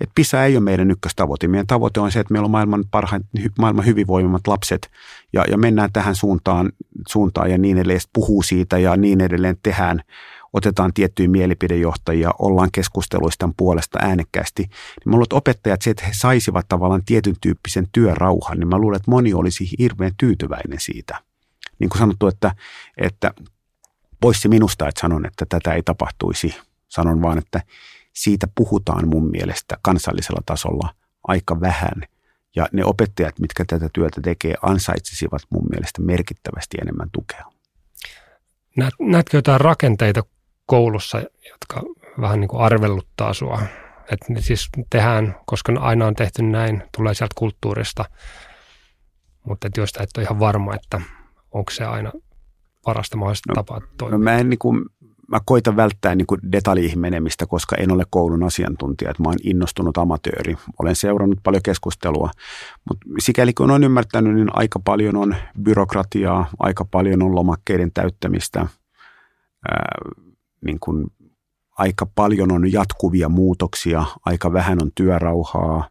että PISA ei ole meidän ykköstavoite. Meidän tavoite on se, että meillä on maailman, parhaat, maailman hyvinvoimimmat lapset ja, ja mennään tähän suuntaan, suuntaan ja niin edelleen, puhuu siitä ja niin edelleen tehdään otetaan tiettyjä mielipidejohtajia, ollaan keskusteluista puolesta äänekkäästi, niin mä luulen, että opettajat, se, että he saisivat tavallaan tietyn tyyppisen työrauhan, niin mä luulen, että moni olisi hirveän tyytyväinen siitä. Niin kuin sanottu, että, että pois minusta, että sanon, että tätä ei tapahtuisi. Sanon vaan, että siitä puhutaan mun mielestä kansallisella tasolla aika vähän. Ja ne opettajat, mitkä tätä työtä tekee, ansaitsisivat mun mielestä merkittävästi enemmän tukea. Näetkö jotain rakenteita koulussa, jotka vähän niin kuin arvelluttaa sua. Että ne siis tehdään, koska aina on tehty näin, tulee sieltä kulttuurista, mutta että joista et ole ihan varma, että onko se aina parasta mahdollista no, tapaa toimia. No mä en niin kuin, mä koitan välttää niin kuin detaljiin menemistä, koska en ole koulun asiantuntija. Että mä oon innostunut amatööri. Olen seurannut paljon keskustelua, mutta sikäli kun on ymmärtänyt, niin aika paljon on byrokratiaa, aika paljon on lomakkeiden täyttämistä, niin kuin aika paljon on jatkuvia muutoksia, aika vähän on työrauhaa,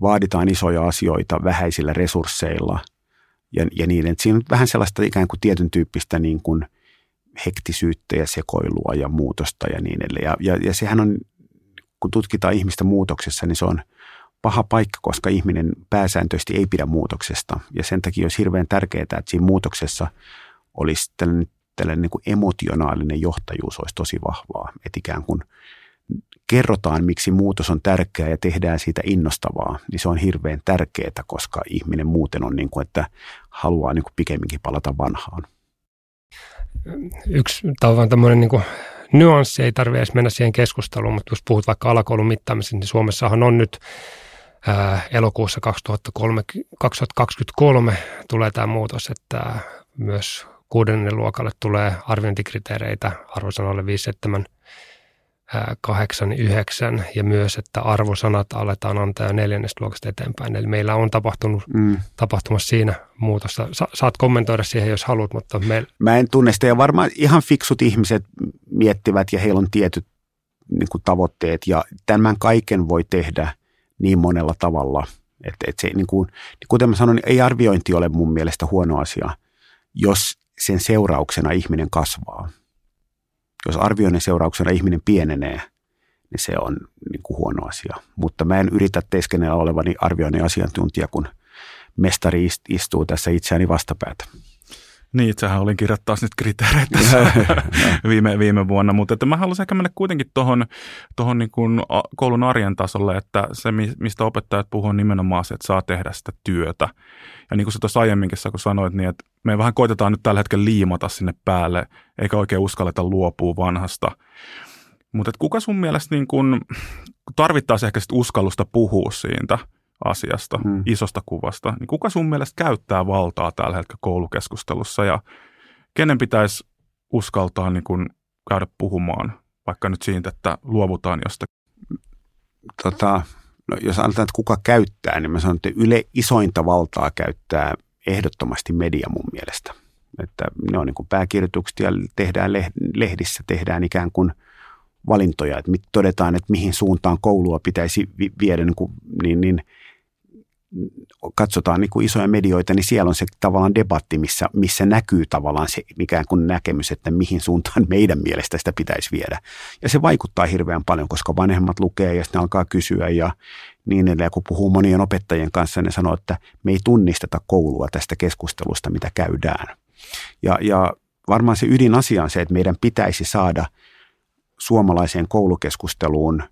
vaaditaan isoja asioita vähäisillä resursseilla ja, ja niin, että siinä on vähän sellaista ikään kuin tietyn tyyppistä niin kuin hektisyyttä ja sekoilua ja muutosta ja niin edelleen. Ja, ja, ja sehän on, kun tutkitaan ihmistä muutoksessa, niin se on paha paikka, koska ihminen pääsääntöisesti ei pidä muutoksesta. Ja sen takia olisi hirveän tärkeää, että siinä muutoksessa olisi tällainen, tällainen niin kuin emotionaalinen johtajuus olisi tosi vahvaa. Että ikään kuin kerrotaan, miksi muutos on tärkeää ja tehdään siitä innostavaa, niin se on hirveän tärkeää, koska ihminen muuten on niin kuin, että haluaa niin kuin pikemminkin palata vanhaan. Yksi tavallaan tämmöinen niin kuin nyanssi, ei tarvitse edes mennä siihen keskusteluun, mutta jos puhut vaikka alakoulun mittaamisesta, niin Suomessahan on nyt ää, elokuussa 2003, 2023 tulee tämä muutos, että myös kuudennen luokalle tulee arviointikriteereitä arvosanalle 5, 7, 8, 9 ja myös, että arvosanat aletaan antaa jo neljännestä luokasta eteenpäin. Eli meillä on tapahtunut, mm. tapahtumassa siinä muutosta. Sa- saat kommentoida siihen, jos haluat, mutta me... Mä en tunne sitä ja varmaan ihan fiksut ihmiset miettivät ja heillä on tietyt niin kuin tavoitteet ja tämän kaiken voi tehdä niin monella tavalla. Että, että se, niin kuin, kuten mä sanoin, ei arviointi ole mun mielestä huono asia, jos sen seurauksena ihminen kasvaa – jos arvioinnin seurauksena ihminen pienenee, niin se on niin kuin huono asia. Mutta mä en yritä teeskennellä olevani arvioinnin asiantuntija, kun mestari istuu tässä itseäni vastapäätä. Niin, itsehän olin kirjoittaa nyt kriteereitä viime, viime vuonna, mutta että mä haluaisin ehkä mennä kuitenkin tuohon tohon niin kuin koulun arjen tasolle, että se, mistä opettajat puhuu, on nimenomaan se, että saa tehdä sitä työtä. Ja niin kuin sä tuossa aiemminkin kun sanoit, niin että me vähän koitetaan nyt tällä hetkellä liimata sinne päälle, eikä oikein uskalleta luopua vanhasta. Mutta kuka sun mielestä niin kun, tarvittaisiin ehkä sit uskallusta puhua siitä asiasta, mm. isosta kuvasta, niin kuka sun mielestä käyttää valtaa tällä hetkellä koulukeskustelussa ja kenen pitäisi uskaltaa niin kun käydä puhumaan, vaikka nyt siitä, että luovutaan jostakin? Tota, no jos ajatellaan, että kuka käyttää, niin mä sanon, että yle isointa valtaa käyttää ehdottomasti media mun mielestä. Että ne on niin kuin pääkirjoitukset ja tehdään lehdissä, tehdään ikään kuin valintoja, että todetaan, että mihin suuntaan koulua pitäisi viedä, niin, kuin, niin, niin katsotaan niin kuin isoja medioita, niin siellä on se tavallaan debatti, missä, missä näkyy tavallaan se ikään kuin näkemys, että mihin suuntaan meidän mielestä sitä pitäisi viedä. Ja se vaikuttaa hirveän paljon, koska vanhemmat lukee ja sitten alkaa kysyä ja niin edelleen. Kun puhuu monien opettajien kanssa, ne sanoo, että me ei tunnisteta koulua tästä keskustelusta, mitä käydään. Ja, ja varmaan se ydinasia on se, että meidän pitäisi saada suomalaiseen koulukeskusteluun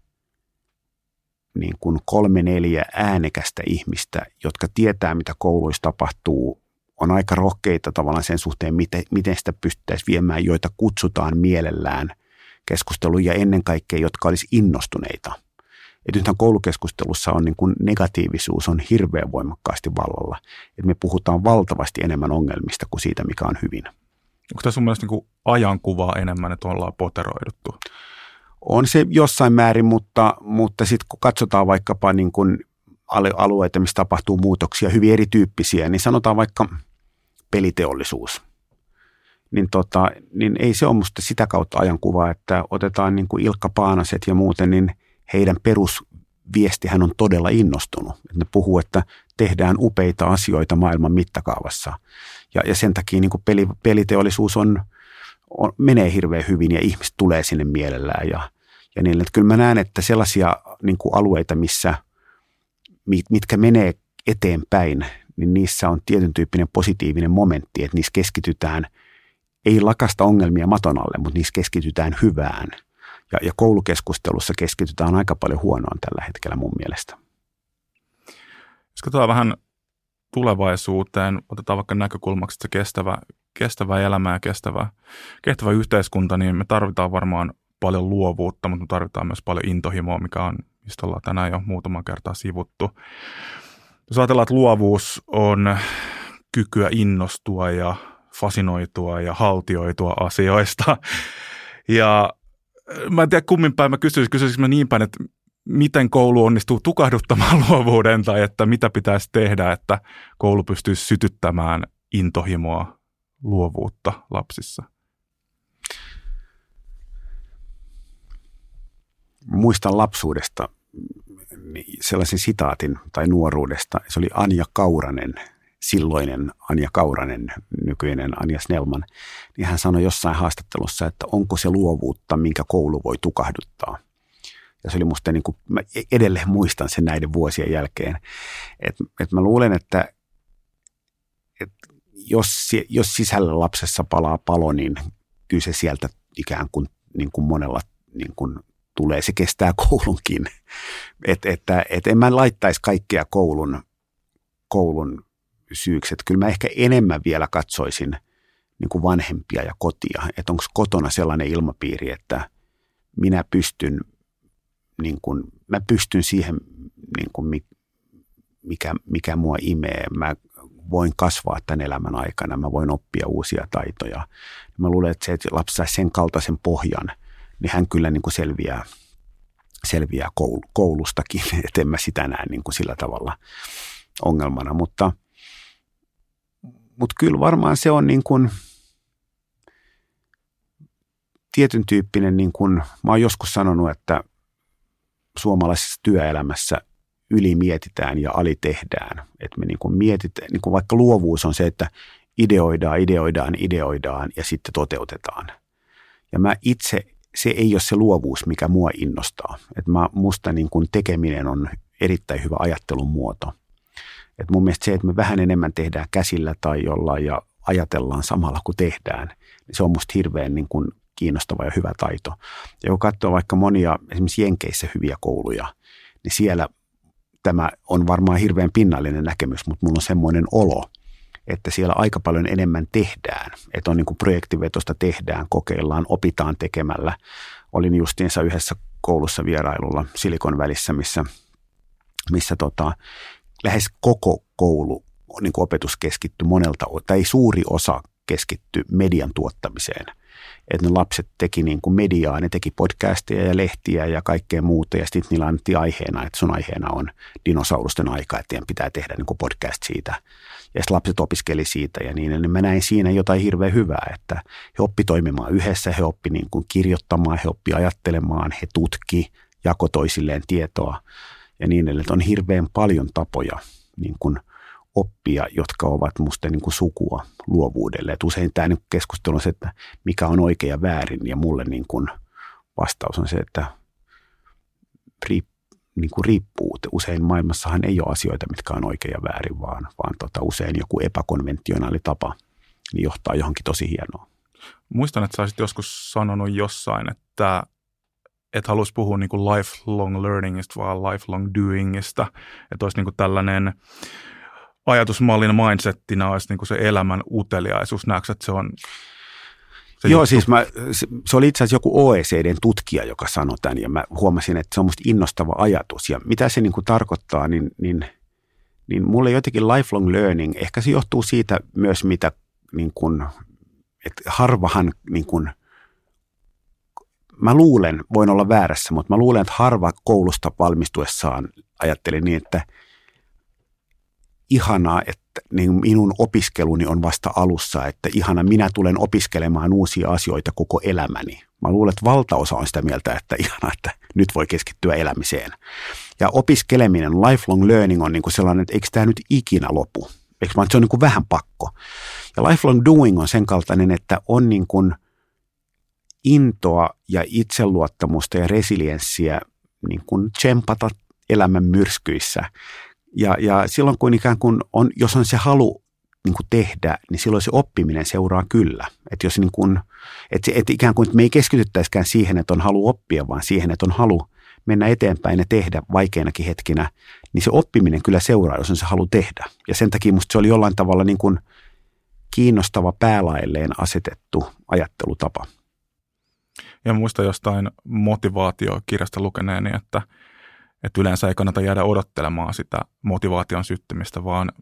niin kuin kolme neljä äänekästä ihmistä, jotka tietää, mitä kouluissa tapahtuu, on aika rohkeita tavallaan sen suhteen, miten, miten sitä pystyttäisiin viemään, joita kutsutaan mielellään keskusteluun ja ennen kaikkea, jotka olisi innostuneita – että nythän koulukeskustelussa on niin kuin negatiivisuus on hirveän voimakkaasti vallalla. Että me puhutaan valtavasti enemmän ongelmista kuin siitä, mikä on hyvin. Onko tämä sun mielestä niin ajankuvaa enemmän, että ollaan poteroiduttu? On se jossain määrin, mutta, mutta sitten kun katsotaan vaikkapa niin kuin alueita, missä tapahtuu muutoksia, hyvin erityyppisiä, niin sanotaan vaikka peliteollisuus. Niin, tota, niin ei se ole musta sitä kautta ajankuvaa, että otetaan niin kuin Ilkka Paanaset ja muuten, niin – heidän perusviestihän on todella innostunut. Ne puhuu, että tehdään upeita asioita maailman mittakaavassa. Ja, ja sen takia niin kuin peli, peliteollisuus on, on, menee hirveän hyvin ja ihmiset tulee sinne mielellään. Ja, ja niin, että kyllä mä näen, että sellaisia niin kuin alueita, missä, mitkä menee eteenpäin, niin niissä on tietyn tyyppinen positiivinen momentti, että niissä keskitytään, ei lakasta ongelmia maton alle, mutta niissä keskitytään hyvään – ja, ja koulukeskustelussa keskitytään aika paljon huonoon tällä hetkellä mun mielestä. Jos katsotaan vähän tulevaisuuteen, otetaan vaikka näkökulmaksi että kestävä, kestävä elämä ja kestävä, kestävä yhteiskunta, niin me tarvitaan varmaan paljon luovuutta, mutta me tarvitaan myös paljon intohimoa, mikä on, mistä ollaan tänään jo muutama kertaa sivuttu. Jos ajatellaan, että luovuus on kykyä innostua ja fasinoitua ja haltioitua asioista. Ja mä en tiedä kummin päin mä kysyisin, kysyisin mä niin päin, että miten koulu onnistuu tukahduttamaan luovuuden tai että mitä pitäisi tehdä, että koulu pystyisi sytyttämään intohimoa, luovuutta lapsissa? Muistan lapsuudesta sellaisen sitaatin tai nuoruudesta. Se oli Anja Kauranen, silloinen Anja Kauranen, nykyinen Anja Snellman, niin hän sanoi jossain haastattelussa, että onko se luovuutta, minkä koulu voi tukahduttaa. Ja se oli musta niin kuin, mä edelleen muistan sen näiden vuosien jälkeen. Että et mä luulen, että et jos, jos sisällä lapsessa palaa palo, niin kyllä se sieltä ikään kuin, niin kuin monella niin kuin tulee, se kestää koulunkin. Et, että et en mä laittaisi kaikkea koulun, koulun syyksi. Että kyllä mä ehkä enemmän vielä katsoisin niin kuin vanhempia ja kotia. Että onko kotona sellainen ilmapiiri, että minä pystyn, niin kuin, mä pystyn siihen, niin kuin, mikä, mikä mua imee. Mä voin kasvaa tämän elämän aikana, mä voin oppia uusia taitoja. Mä luulen, että se, että lapsi saisi sen kaltaisen pohjan, niin hän kyllä niin kuin selviää, selviää koulustakin, että en mä sitä näe niin kuin sillä tavalla ongelmana, mutta, mutta kyllä varmaan se on niin kuin tietyn tyyppinen, niin kuin, mä oon joskus sanonut, että suomalaisessa työelämässä ylimietitään ja alitehdään. Että me niin kuin mietitään, niin kuin vaikka luovuus on se, että ideoidaan, ideoidaan, ideoidaan ja sitten toteutetaan. Ja mä itse, se ei ole se luovuus, mikä mua innostaa. Että mä, musta niin kuin tekeminen on erittäin hyvä ajattelun muoto. Et mun mielestä se, että me vähän enemmän tehdään käsillä tai jollain ja ajatellaan samalla kuin tehdään, niin se on musta hirveän niin kuin kiinnostava ja hyvä taito. Ja kun katsoo vaikka monia esimerkiksi Jenkeissä hyviä kouluja, niin siellä tämä on varmaan hirveän pinnallinen näkemys, mutta mulla on semmoinen olo, että siellä aika paljon enemmän tehdään. Että on niin kuin projektivetosta tehdään, kokeillaan, opitaan tekemällä. Olin justiinsa yhdessä koulussa vierailulla Silikon välissä, missä, missä tota, lähes koko koulu niin kuin opetus keskittyi monelta, tai suuri osa keskitty median tuottamiseen – että ne lapset teki niin kuin mediaa, ne teki podcasteja ja lehtiä ja kaikkea muuta ja sitten niillä annettiin aiheena, että sun aiheena on dinosaurusten aika, että teidän pitää tehdä niin kuin podcast siitä. Ja sitten lapset opiskeli siitä ja niin, niin mä näin siinä jotain hirveän hyvää, että he oppi toimimaan yhdessä, he oppi niin kuin kirjoittamaan, he oppi ajattelemaan, he tutki, jako toisilleen tietoa ja niin edelleen. On hirveän paljon tapoja niin kuin – oppia, jotka ovat musta niin kuin sukua luovuudelle. Et usein tämä niin keskustelu on se, että mikä on oikein ja väärin, ja mulle niin kuin vastaus on se, että riip, niin kuin riippuu. Usein maailmassahan ei ole asioita, mitkä on oikein ja väärin, vaan, vaan tota, usein joku epäkonventionaali tapa niin johtaa johonkin tosi hienoa. Muistan, että sä olisit joskus sanonut jossain, että et haluaisi puhua niin kuin lifelong learningista, vaan lifelong doingista. Että olisi niin kuin tällainen ajatusmallina, mindsettina olisi niin kuin se elämän uteliaisuus. Näetkö, että se on se Joo, juttu? siis mä, se, se oli itse asiassa joku OECDn tutkija, joka sanoi tämän, ja mä huomasin, että se on musta innostava ajatus. Ja mitä se niin kuin tarkoittaa, niin, niin, niin mulle jotenkin lifelong learning, ehkä se johtuu siitä myös, mitä niin kuin, että harvahan niin kuin, mä luulen, voin olla väärässä, mutta mä luulen, että harva koulusta valmistuessaan ajatteli niin, että – ihanaa, että niin minun opiskeluni on vasta alussa, että ihana, minä tulen opiskelemaan uusia asioita koko elämäni. Mä luulen, että valtaosa on sitä mieltä, että ihana, että nyt voi keskittyä elämiseen. Ja opiskeleminen, lifelong learning on niin kuin sellainen, että eikö tämä nyt ikinä lopu? Eikö vaan, se on niin kuin vähän pakko. Ja lifelong doing on sen kaltainen, että on niin kuin intoa ja itseluottamusta ja resilienssiä niin kuin tsempata elämän myrskyissä ja, ja silloin kun ikään kuin on, jos on se halu niin kuin tehdä, niin silloin se oppiminen seuraa kyllä. Että jos niin kuin, että, että ikään kuin me ei keskityttäisikään siihen, että on halu oppia, vaan siihen, että on halu mennä eteenpäin ja tehdä vaikeinakin hetkinä, niin se oppiminen kyllä seuraa, jos on se halu tehdä. Ja sen takia musta se oli jollain tavalla niin kuin kiinnostava päälailleen asetettu ajattelutapa. Ja muista jostain motivaatiokirjasta lukeneeni, että – että yleensä ei kannata jäädä odottelemaan sitä motivaation syttymistä, vaan,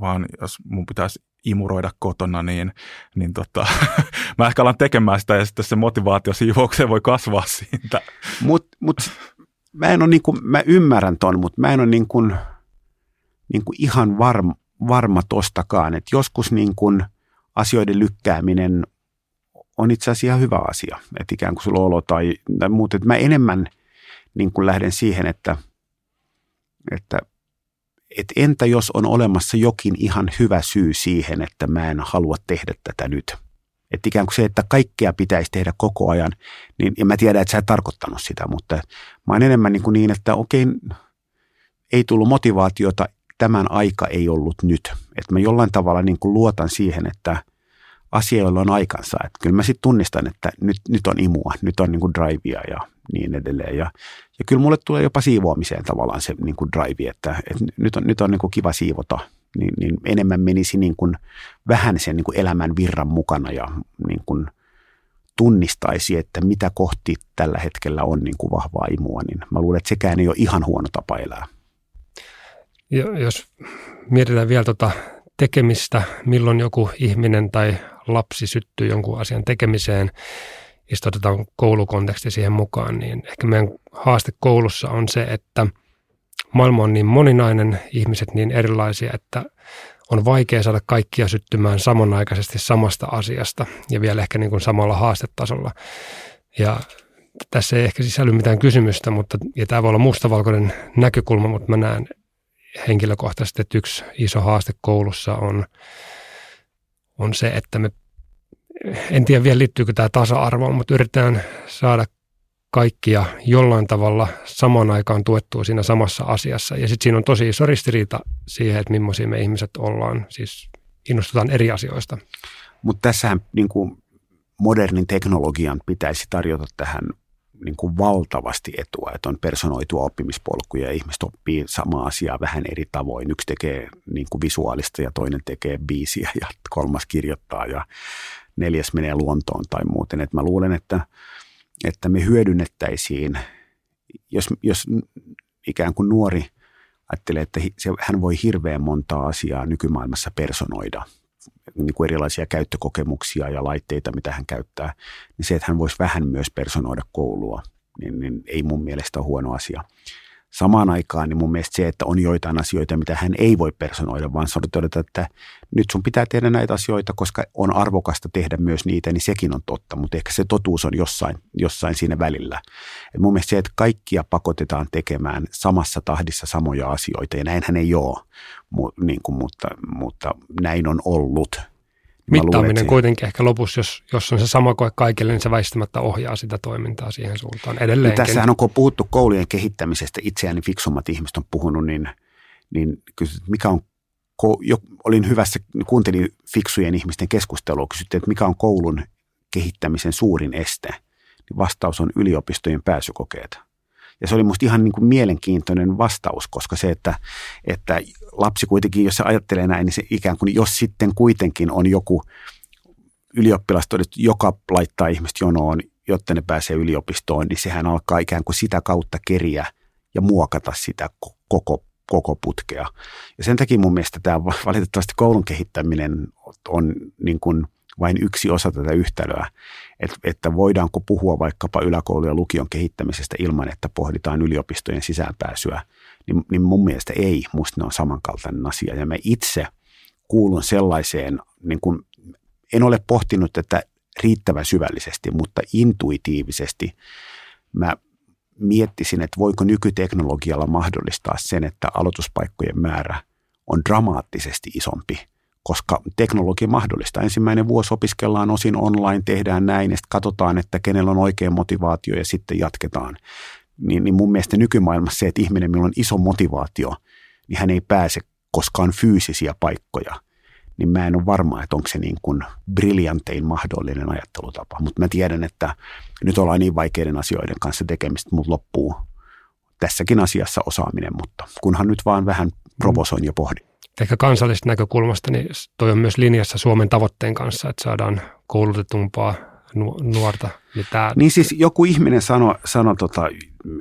vaan jos mun pitäisi imuroida kotona, niin, niin tota, mä ehkä alan tekemään sitä ja sitten se motivaatio siivoukseen voi kasvaa siitä. Mut, mut mä en ole niin kuin, mä ymmärrän ton, mutta mä en ole niin kuin, niin kuin ihan varma, varma tostakaan, että joskus niin kuin asioiden lykkääminen on itse asiassa ihan hyvä asia, että ikään kuin sulla olo tai, tai muuta. Että mä enemmän – niin kuin lähden siihen, että, että, että entä jos on olemassa jokin ihan hyvä syy siihen, että mä en halua tehdä tätä nyt. Että ikään kuin se, että kaikkea pitäisi tehdä koko ajan, niin ja mä tiedän, että sä et tarkoittanut sitä, mutta mä oon enemmän niin, kuin niin että okei, ei tullut motivaatiota, tämän aika ei ollut nyt. Että mä jollain tavalla niin kuin luotan siihen, että asioilla on aikansa. Että kyllä mä sitten tunnistan, että nyt, nyt on imua, nyt on niin kuin drivea ja niin edelleen. Ja, ja kyllä mulle tulee jopa siivoamiseen tavallaan se niin kuin drive, että, että nyt on, nyt on niin kuin kiva siivota, niin, niin enemmän menisi niin kuin vähän sen niin kuin elämän virran mukana ja niin kuin tunnistaisi, että mitä kohti tällä hetkellä on niin kuin vahvaa imua, niin mä luulen, että sekään ei ole ihan huono tapa elää. Ja jos mietitään vielä tuota tekemistä, milloin joku ihminen tai lapsi syttyy jonkun asian tekemiseen, jos otetaan koulukonteksti siihen mukaan, niin ehkä meidän haaste koulussa on se, että maailma on niin moninainen, ihmiset niin erilaisia, että on vaikea saada kaikkia syttymään samanaikaisesti samasta asiasta ja vielä ehkä niin kuin samalla haastetasolla. Ja tässä ei ehkä sisälly mitään kysymystä, mutta, ja tämä voi olla mustavalkoinen näkökulma, mutta mä näen henkilökohtaisesti, että yksi iso haaste koulussa on, on se, että me en tiedä vielä liittyykö tämä tasa-arvoon, mutta yritetään saada kaikkia jollain tavalla samaan aikaan tuettua siinä samassa asiassa. Ja sitten siinä on tosi iso ristiriita siihen, että millaisia me ihmiset ollaan. Siis innostutaan eri asioista. Mutta tässähän niin kuin modernin teknologian pitäisi tarjota tähän niin kuin valtavasti etua, että on personoitua oppimispolkuja ja ihmiset oppii samaa asiaa vähän eri tavoin. Yksi tekee niin kuin visuaalista ja toinen tekee biisiä ja kolmas kirjoittaa ja neljäs menee luontoon tai muuten. Et mä luulen, että, että me hyödynnettäisiin, jos, jos ikään kuin nuori ajattelee, että hän voi hirveän montaa asiaa nykymaailmassa personoida, niin kuin erilaisia käyttökokemuksia ja laitteita, mitä hän käyttää, niin se, että hän voisi vähän myös personoida koulua, niin, niin ei mun mielestä ole huono asia samaan aikaan niin mun mielestä se, että on joitain asioita, mitä hän ei voi personoida, vaan sanotaan todeta, että nyt sun pitää tehdä näitä asioita, koska on arvokasta tehdä myös niitä, niin sekin on totta, mutta ehkä se totuus on jossain, jossain siinä välillä. Et mun mielestä se, että kaikkia pakotetaan tekemään samassa tahdissa samoja asioita, ja näinhän ei ole, niin kuin, mutta, mutta näin on ollut – Mittaaminen luulen, kuitenkin ehkä lopussa, jos, jos on se sama koe kaikille, niin se väistämättä ohjaa sitä toimintaa siihen suuntaan edelleenkin. No tässähän on, kun puhuttu koulujen kehittämisestä, itseäni fiksummat ihmiset on puhunut, niin, niin mikä on, jo, olin hyvässä, kuuntelin fiksujen ihmisten keskustelua, kysyttiin, että mikä on koulun kehittämisen suurin este. Niin vastaus on yliopistojen pääsykokeet. Ja se oli musta ihan niin kuin mielenkiintoinen vastaus, koska se, että, että lapsi kuitenkin, jos se ajattelee näin, niin se ikään kuin, jos sitten kuitenkin on joku ylioppilas, joka laittaa ihmiset jonoon, jotta ne pääsee yliopistoon, niin sehän alkaa ikään kuin sitä kautta keriä ja muokata sitä koko, koko putkea. Ja sen takia mun mielestä tämä valitettavasti koulun kehittäminen on niin kuin vain yksi osa tätä yhtälöä, että, että voidaanko puhua vaikkapa yläkoulu- ja lukion kehittämisestä ilman, että pohditaan yliopistojen sisäänpääsyä, niin, niin mun mielestä ei, musta ne on samankaltainen asia. Ja mä itse kuulun sellaiseen, niin kuin, en ole pohtinut tätä riittävän syvällisesti, mutta intuitiivisesti mä miettisin, että voiko nykyteknologialla mahdollistaa sen, että aloituspaikkojen määrä on dramaattisesti isompi – koska teknologia mahdollistaa. Ensimmäinen vuosi opiskellaan osin online, tehdään näin ja sitten katsotaan, että kenellä on oikea motivaatio ja sitten jatketaan. Niin, niin mun mielestä nykymaailmassa se, että ihminen, millä on iso motivaatio, niin hän ei pääse koskaan fyysisiä paikkoja. Niin mä en ole varma, että onko se niin kuin briljantein mahdollinen ajattelutapa. Mutta mä tiedän, että nyt ollaan niin vaikeiden asioiden kanssa tekemistä, mutta loppuu tässäkin asiassa osaaminen, mutta kunhan nyt vaan vähän provosoin ja pohdin ehkä kansallisesta näkökulmasta, niin toi on myös linjassa Suomen tavoitteen kanssa, että saadaan koulutetumpaa nuorta. Niin, tää... niin siis joku ihminen sanoi, sano tota,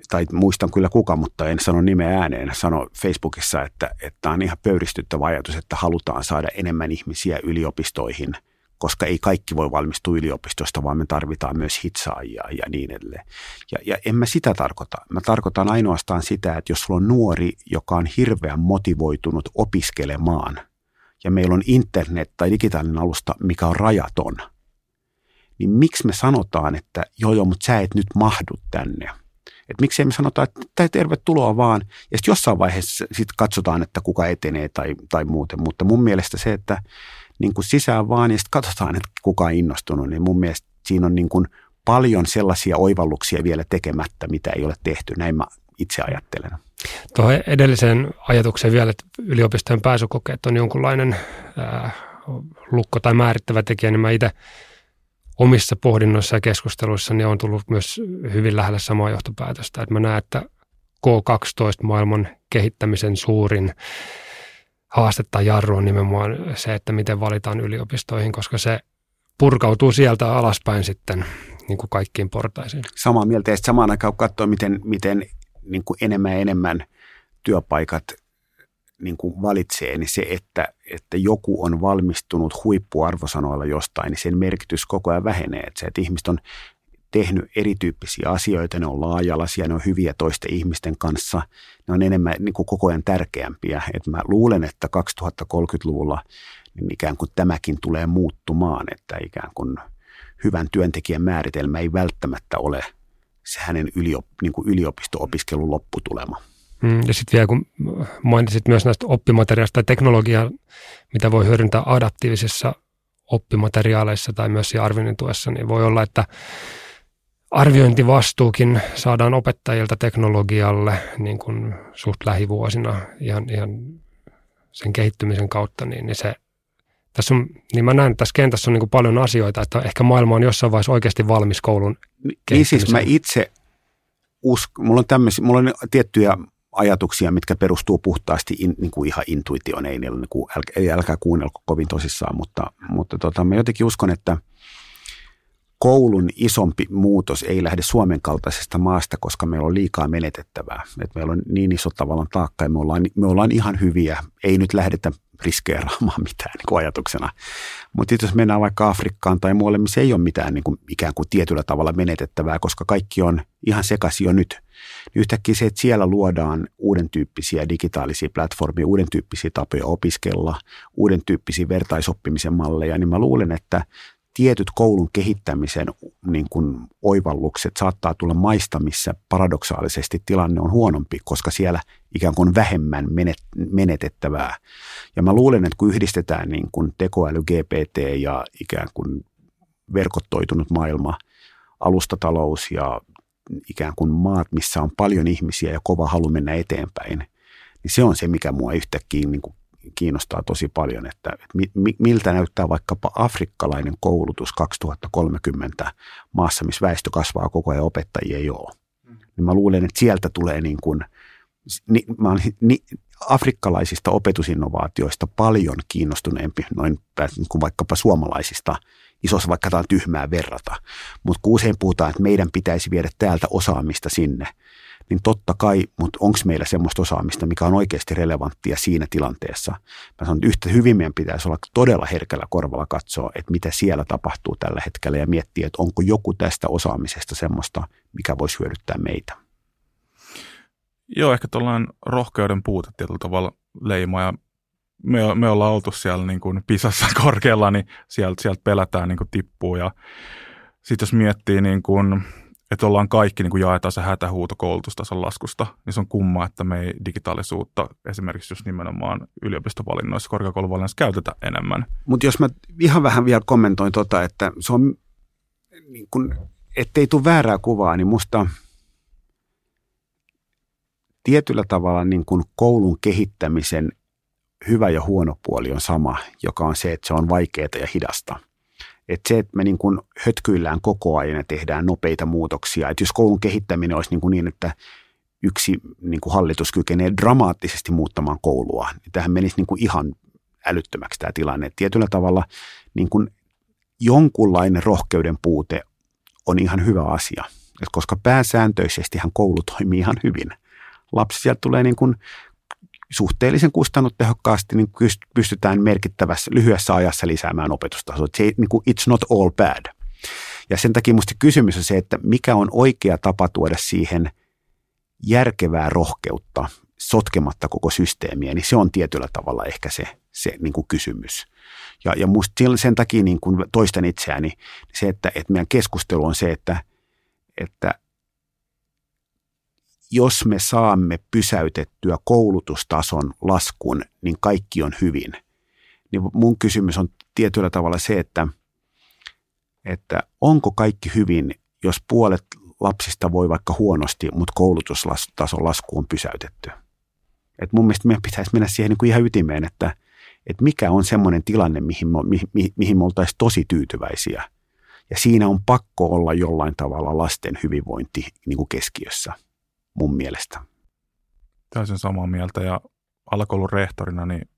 tai muistan kyllä kuka, mutta en sano nimeä ääneen, sano Facebookissa, että, että on ihan pöyristyttävä ajatus, että halutaan saada enemmän ihmisiä yliopistoihin – koska ei kaikki voi valmistua yliopistosta, vaan me tarvitaan myös hitsaajia ja niin edelleen. Ja, ja en mä sitä tarkoita. Mä tarkoitan ainoastaan sitä, että jos sulla on nuori, joka on hirveän motivoitunut opiskelemaan, ja meillä on internet tai digitaalinen alusta, mikä on rajaton, niin miksi me sanotaan, että joo joo, mutta sä et nyt mahdu tänne. Että miksei me sanota, että tervetuloa vaan. Ja sitten jossain vaiheessa sit katsotaan, että kuka etenee tai, tai muuten. Mutta mun mielestä se, että niin kuin sisään vaan ja sitten katsotaan, että kuka on innostunut, niin mun mielestä siinä on niin kuin paljon sellaisia oivalluksia vielä tekemättä, mitä ei ole tehty. Näin mä itse ajattelen. Tuohon edelliseen ajatukseen vielä, että yliopistojen pääsykokeet on jonkunlainen ää, lukko tai määrittävä tekijä, niin mä itse omissa pohdinnoissa ja keskusteluissa niin on tullut myös hyvin lähellä samaa johtopäätöstä. Että mä näen, että K12 maailman kehittämisen suurin haaste tai jarru on nimenomaan se, että miten valitaan yliopistoihin, koska se purkautuu sieltä alaspäin sitten niin kuin kaikkiin portaisiin. Samaa mieltä ja samaan aikaan katsoa, miten, miten niin kuin enemmän ja enemmän työpaikat niin kuin valitsee, niin se, että, että joku on valmistunut huippuarvosanoilla jostain, niin sen merkitys koko ajan vähenee. Että se, että ihmiset on tehnyt erityyppisiä asioita, ne on laajalaisia, ne on hyviä toisten ihmisten kanssa, ne on enemmän niin kuin koko ajan tärkeämpiä. Et mä luulen, että 2030-luvulla niin ikään kuin tämäkin tulee muuttumaan, että ikään kuin hyvän työntekijän määritelmä ei välttämättä ole se hänen yliop, niin kuin yliopisto-opiskelun lopputulema. Mm, ja sitten vielä kun mainitsit myös näistä oppimateriaalista tai teknologiaa, mitä voi hyödyntää adaptiivisissa oppimateriaaleissa tai myös arvioinnin tuessa, niin voi olla, että arviointivastuukin saadaan opettajilta teknologialle niin kuin suht lähivuosina ihan, ihan sen kehittymisen kautta, niin, niin se tässä on, niin mä näen, että tässä kentässä on niin kuin paljon asioita, että ehkä maailma on jossain vaiheessa oikeasti valmis koulun Niin siis mä itse uskon, mulla on tämmöisiä, mulla on tiettyjä ajatuksia, mitkä perustuu puhtaasti in, niin kuin ihan intuitioon, ei, niin kuin, älkää, älkää kuunnelko kovin tosissaan, mutta, mutta tota, mä jotenkin uskon, että koulun isompi muutos ei lähde Suomen kaltaisesta maasta, koska meillä on liikaa menetettävää. Et meillä on niin iso tavallaan taakka ja me ollaan, me ollaan ihan hyviä. Ei nyt lähdetä riskeeraamaan mitään niin kuin ajatuksena. Mutta jos mennään vaikka Afrikkaan tai muualle, missä ei ole mitään niin kuin, ikään kuin tietyllä tavalla menetettävää, koska kaikki on ihan sekaisin jo nyt, niin yhtäkkiä se, että siellä luodaan uuden tyyppisiä digitaalisia platformia, uuden tyyppisiä tapoja opiskella, uuden tyyppisiä vertaisoppimisen malleja, niin mä luulen, että tietyt koulun kehittämisen niin kuin oivallukset saattaa tulla maista, missä paradoksaalisesti tilanne on huonompi, koska siellä ikään kuin vähemmän menet, menetettävää. Ja mä luulen, että kun yhdistetään niin kuin tekoäly, GPT ja ikään kuin verkottoitunut maailma, alustatalous ja ikään kuin maat, missä on paljon ihmisiä ja kova halu mennä eteenpäin, niin se on se, mikä mua yhtäkkiä niin kuin kiinnostaa tosi paljon, että miltä näyttää vaikkapa afrikkalainen koulutus 2030 maassa, missä väestö kasvaa koko ajan, opettajia ei ole. Mm. Niin mä luulen, että sieltä tulee niin kuin, ni, mä olen, ni, afrikkalaisista opetusinnovaatioista paljon kiinnostuneempi noin niin kuin vaikkapa suomalaisista, isossa vaikka tämä on tyhmää verrata. Mutta kun usein puhutaan, että meidän pitäisi viedä täältä osaamista sinne, niin totta kai, mutta onko meillä semmoista osaamista, mikä on oikeasti relevanttia siinä tilanteessa. Mä sanon, että yhtä hyvin meidän pitäisi olla todella herkällä korvalla katsoa, että mitä siellä tapahtuu tällä hetkellä ja miettiä, että onko joku tästä osaamisesta semmoista, mikä voisi hyödyttää meitä. Joo, ehkä tuollainen rohkeuden puute tietyllä tavalla leima ja me, me ollaan oltu siellä niin kuin pisassa korkealla, niin sieltä, sieltä pelätään niin kuin tippuu ja sitten jos miettii niin kuin että ollaan kaikki niin kuin jaetaan se hätähuuto koulutustason laskusta, niin se on kumma, että me ei digitaalisuutta esimerkiksi just nimenomaan yliopistovalinnoissa, korkeakouluvalinnoissa käytetä enemmän. Mutta jos mä ihan vähän vielä kommentoin tota, että se on, niin kun, ettei tule väärää kuvaa, niin musta tietyllä tavalla niin kun koulun kehittämisen hyvä ja huono puoli on sama, joka on se, että se on vaikeaa ja hidasta – että se, että me niin kuin hötkyillään koko ajan ja tehdään nopeita muutoksia. Että jos koulun kehittäminen olisi niin, kuin niin että yksi niin kuin hallitus kykenee dramaattisesti muuttamaan koulua, niin tähän menisi niin kuin ihan älyttömäksi tämä tilanne. Että tietyllä tavalla niin kuin jonkunlainen rohkeuden puute on ihan hyvä asia, Et koska pääsääntöisesti koulu toimii ihan hyvin. Lapsi sieltä tulee niin kuin suhteellisen kustannustehokkaasti niin pystytään merkittävässä lyhyessä ajassa lisäämään opetustasoa. Se, niin kuin it's not all bad. Ja sen takia minusta kysymys on se, että mikä on oikea tapa tuoda siihen järkevää rohkeutta sotkematta koko systeemiä, niin se on tietyllä tavalla ehkä se, se niin kuin kysymys. Ja, ja musta sen takia niin kuin toistan itseäni se, että, että meidän keskustelu on se, että, että jos me saamme pysäytettyä koulutustason laskun, niin kaikki on hyvin. Niin mun kysymys on tietyllä tavalla se, että, että onko kaikki hyvin, jos puolet lapsista voi vaikka huonosti, mutta koulutustason lasku on pysäytetty. Et mun mielestä meidän pitäisi mennä siihen niin kuin ihan ytimeen, että, että mikä on semmoinen tilanne, mihin me, mihin, mihin me oltaisiin tosi tyytyväisiä. Ja siinä on pakko olla jollain tavalla lasten hyvinvointi niin kuin keskiössä mun mielestä. Täysin samaa mieltä ja alakoulun rehtorina niin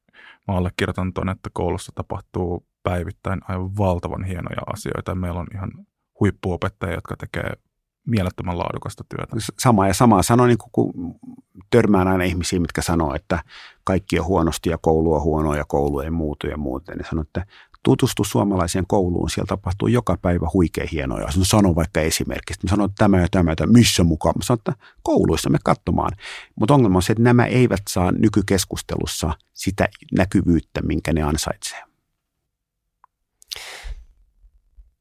mä allekirjoitan tuon, että koulussa tapahtuu päivittäin aivan valtavan hienoja asioita. Meillä on ihan huippuopettajia, jotka tekee mielettömän laadukasta työtä. Sama ja sama sanoin, niin kun törmään aina ihmisiä, mitkä sanoo, että kaikki on huonosti ja koulu on huono ja koulu ei muutu ja muuten. Niin sanon, että tutustu suomalaiseen kouluun, siellä tapahtuu joka päivä huikein hienoja. Sano vaikka esimerkiksi, mä sanon, että tämä ja tämä, että missä mukaan. Mä sanon, että kouluissa me katsomaan. Mutta ongelma on se, että nämä eivät saa nykykeskustelussa sitä näkyvyyttä, minkä ne ansaitsee.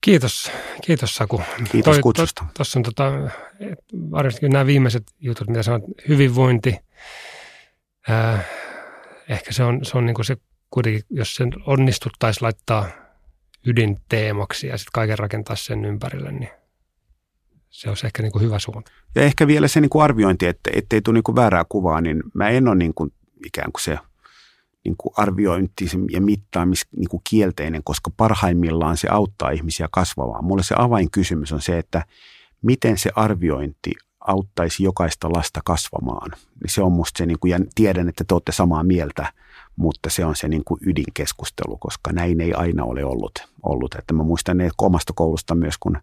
Kiitos, kiitos Saku. Kiitos Toi, kutsusta. Tuossa on tota, varsinkin nämä viimeiset jutut, mitä sanot, hyvinvointi. Äh, ehkä se on, se on niin kuin se kuitenkin, jos sen onnistuttaisiin laittaa ydinteemaksi ja sitten kaiken rakentaa sen ympärille, niin se olisi ehkä niin kuin hyvä suunta. Ja ehkä vielä se niin kuin arviointi, että ettei tule niin kuin väärää kuvaa, niin mä en ole niin kuin ikään kuin se niin kuin arviointi ja mittaamis niin kuin kielteinen, koska parhaimmillaan se auttaa ihmisiä kasvamaan. Mulle se avainkysymys on se, että miten se arviointi auttaisi jokaista lasta kasvamaan. Se on musta se, niin kuin, ja tiedän, että te olette samaa mieltä, mutta se on se niin kuin ydinkeskustelu, koska näin ei aina ole ollut. ollut. Että mä muistan ne omasta koulusta myös, kun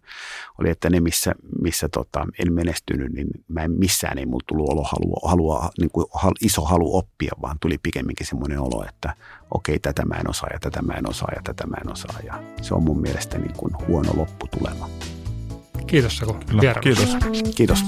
oli, että ne missä, missä tota, en menestynyt, niin mä en missään ei mulla tullut olo halua, halua niin kuin iso halu oppia, vaan tuli pikemminkin semmoinen olo, että okei, tätä mä en osaa ja tätä mä en osaa ja tätä mä en osaa. Ja se on mun mielestä niin kuin huono lopputulema. Kiitos Saku. Kiitos. Kiitos.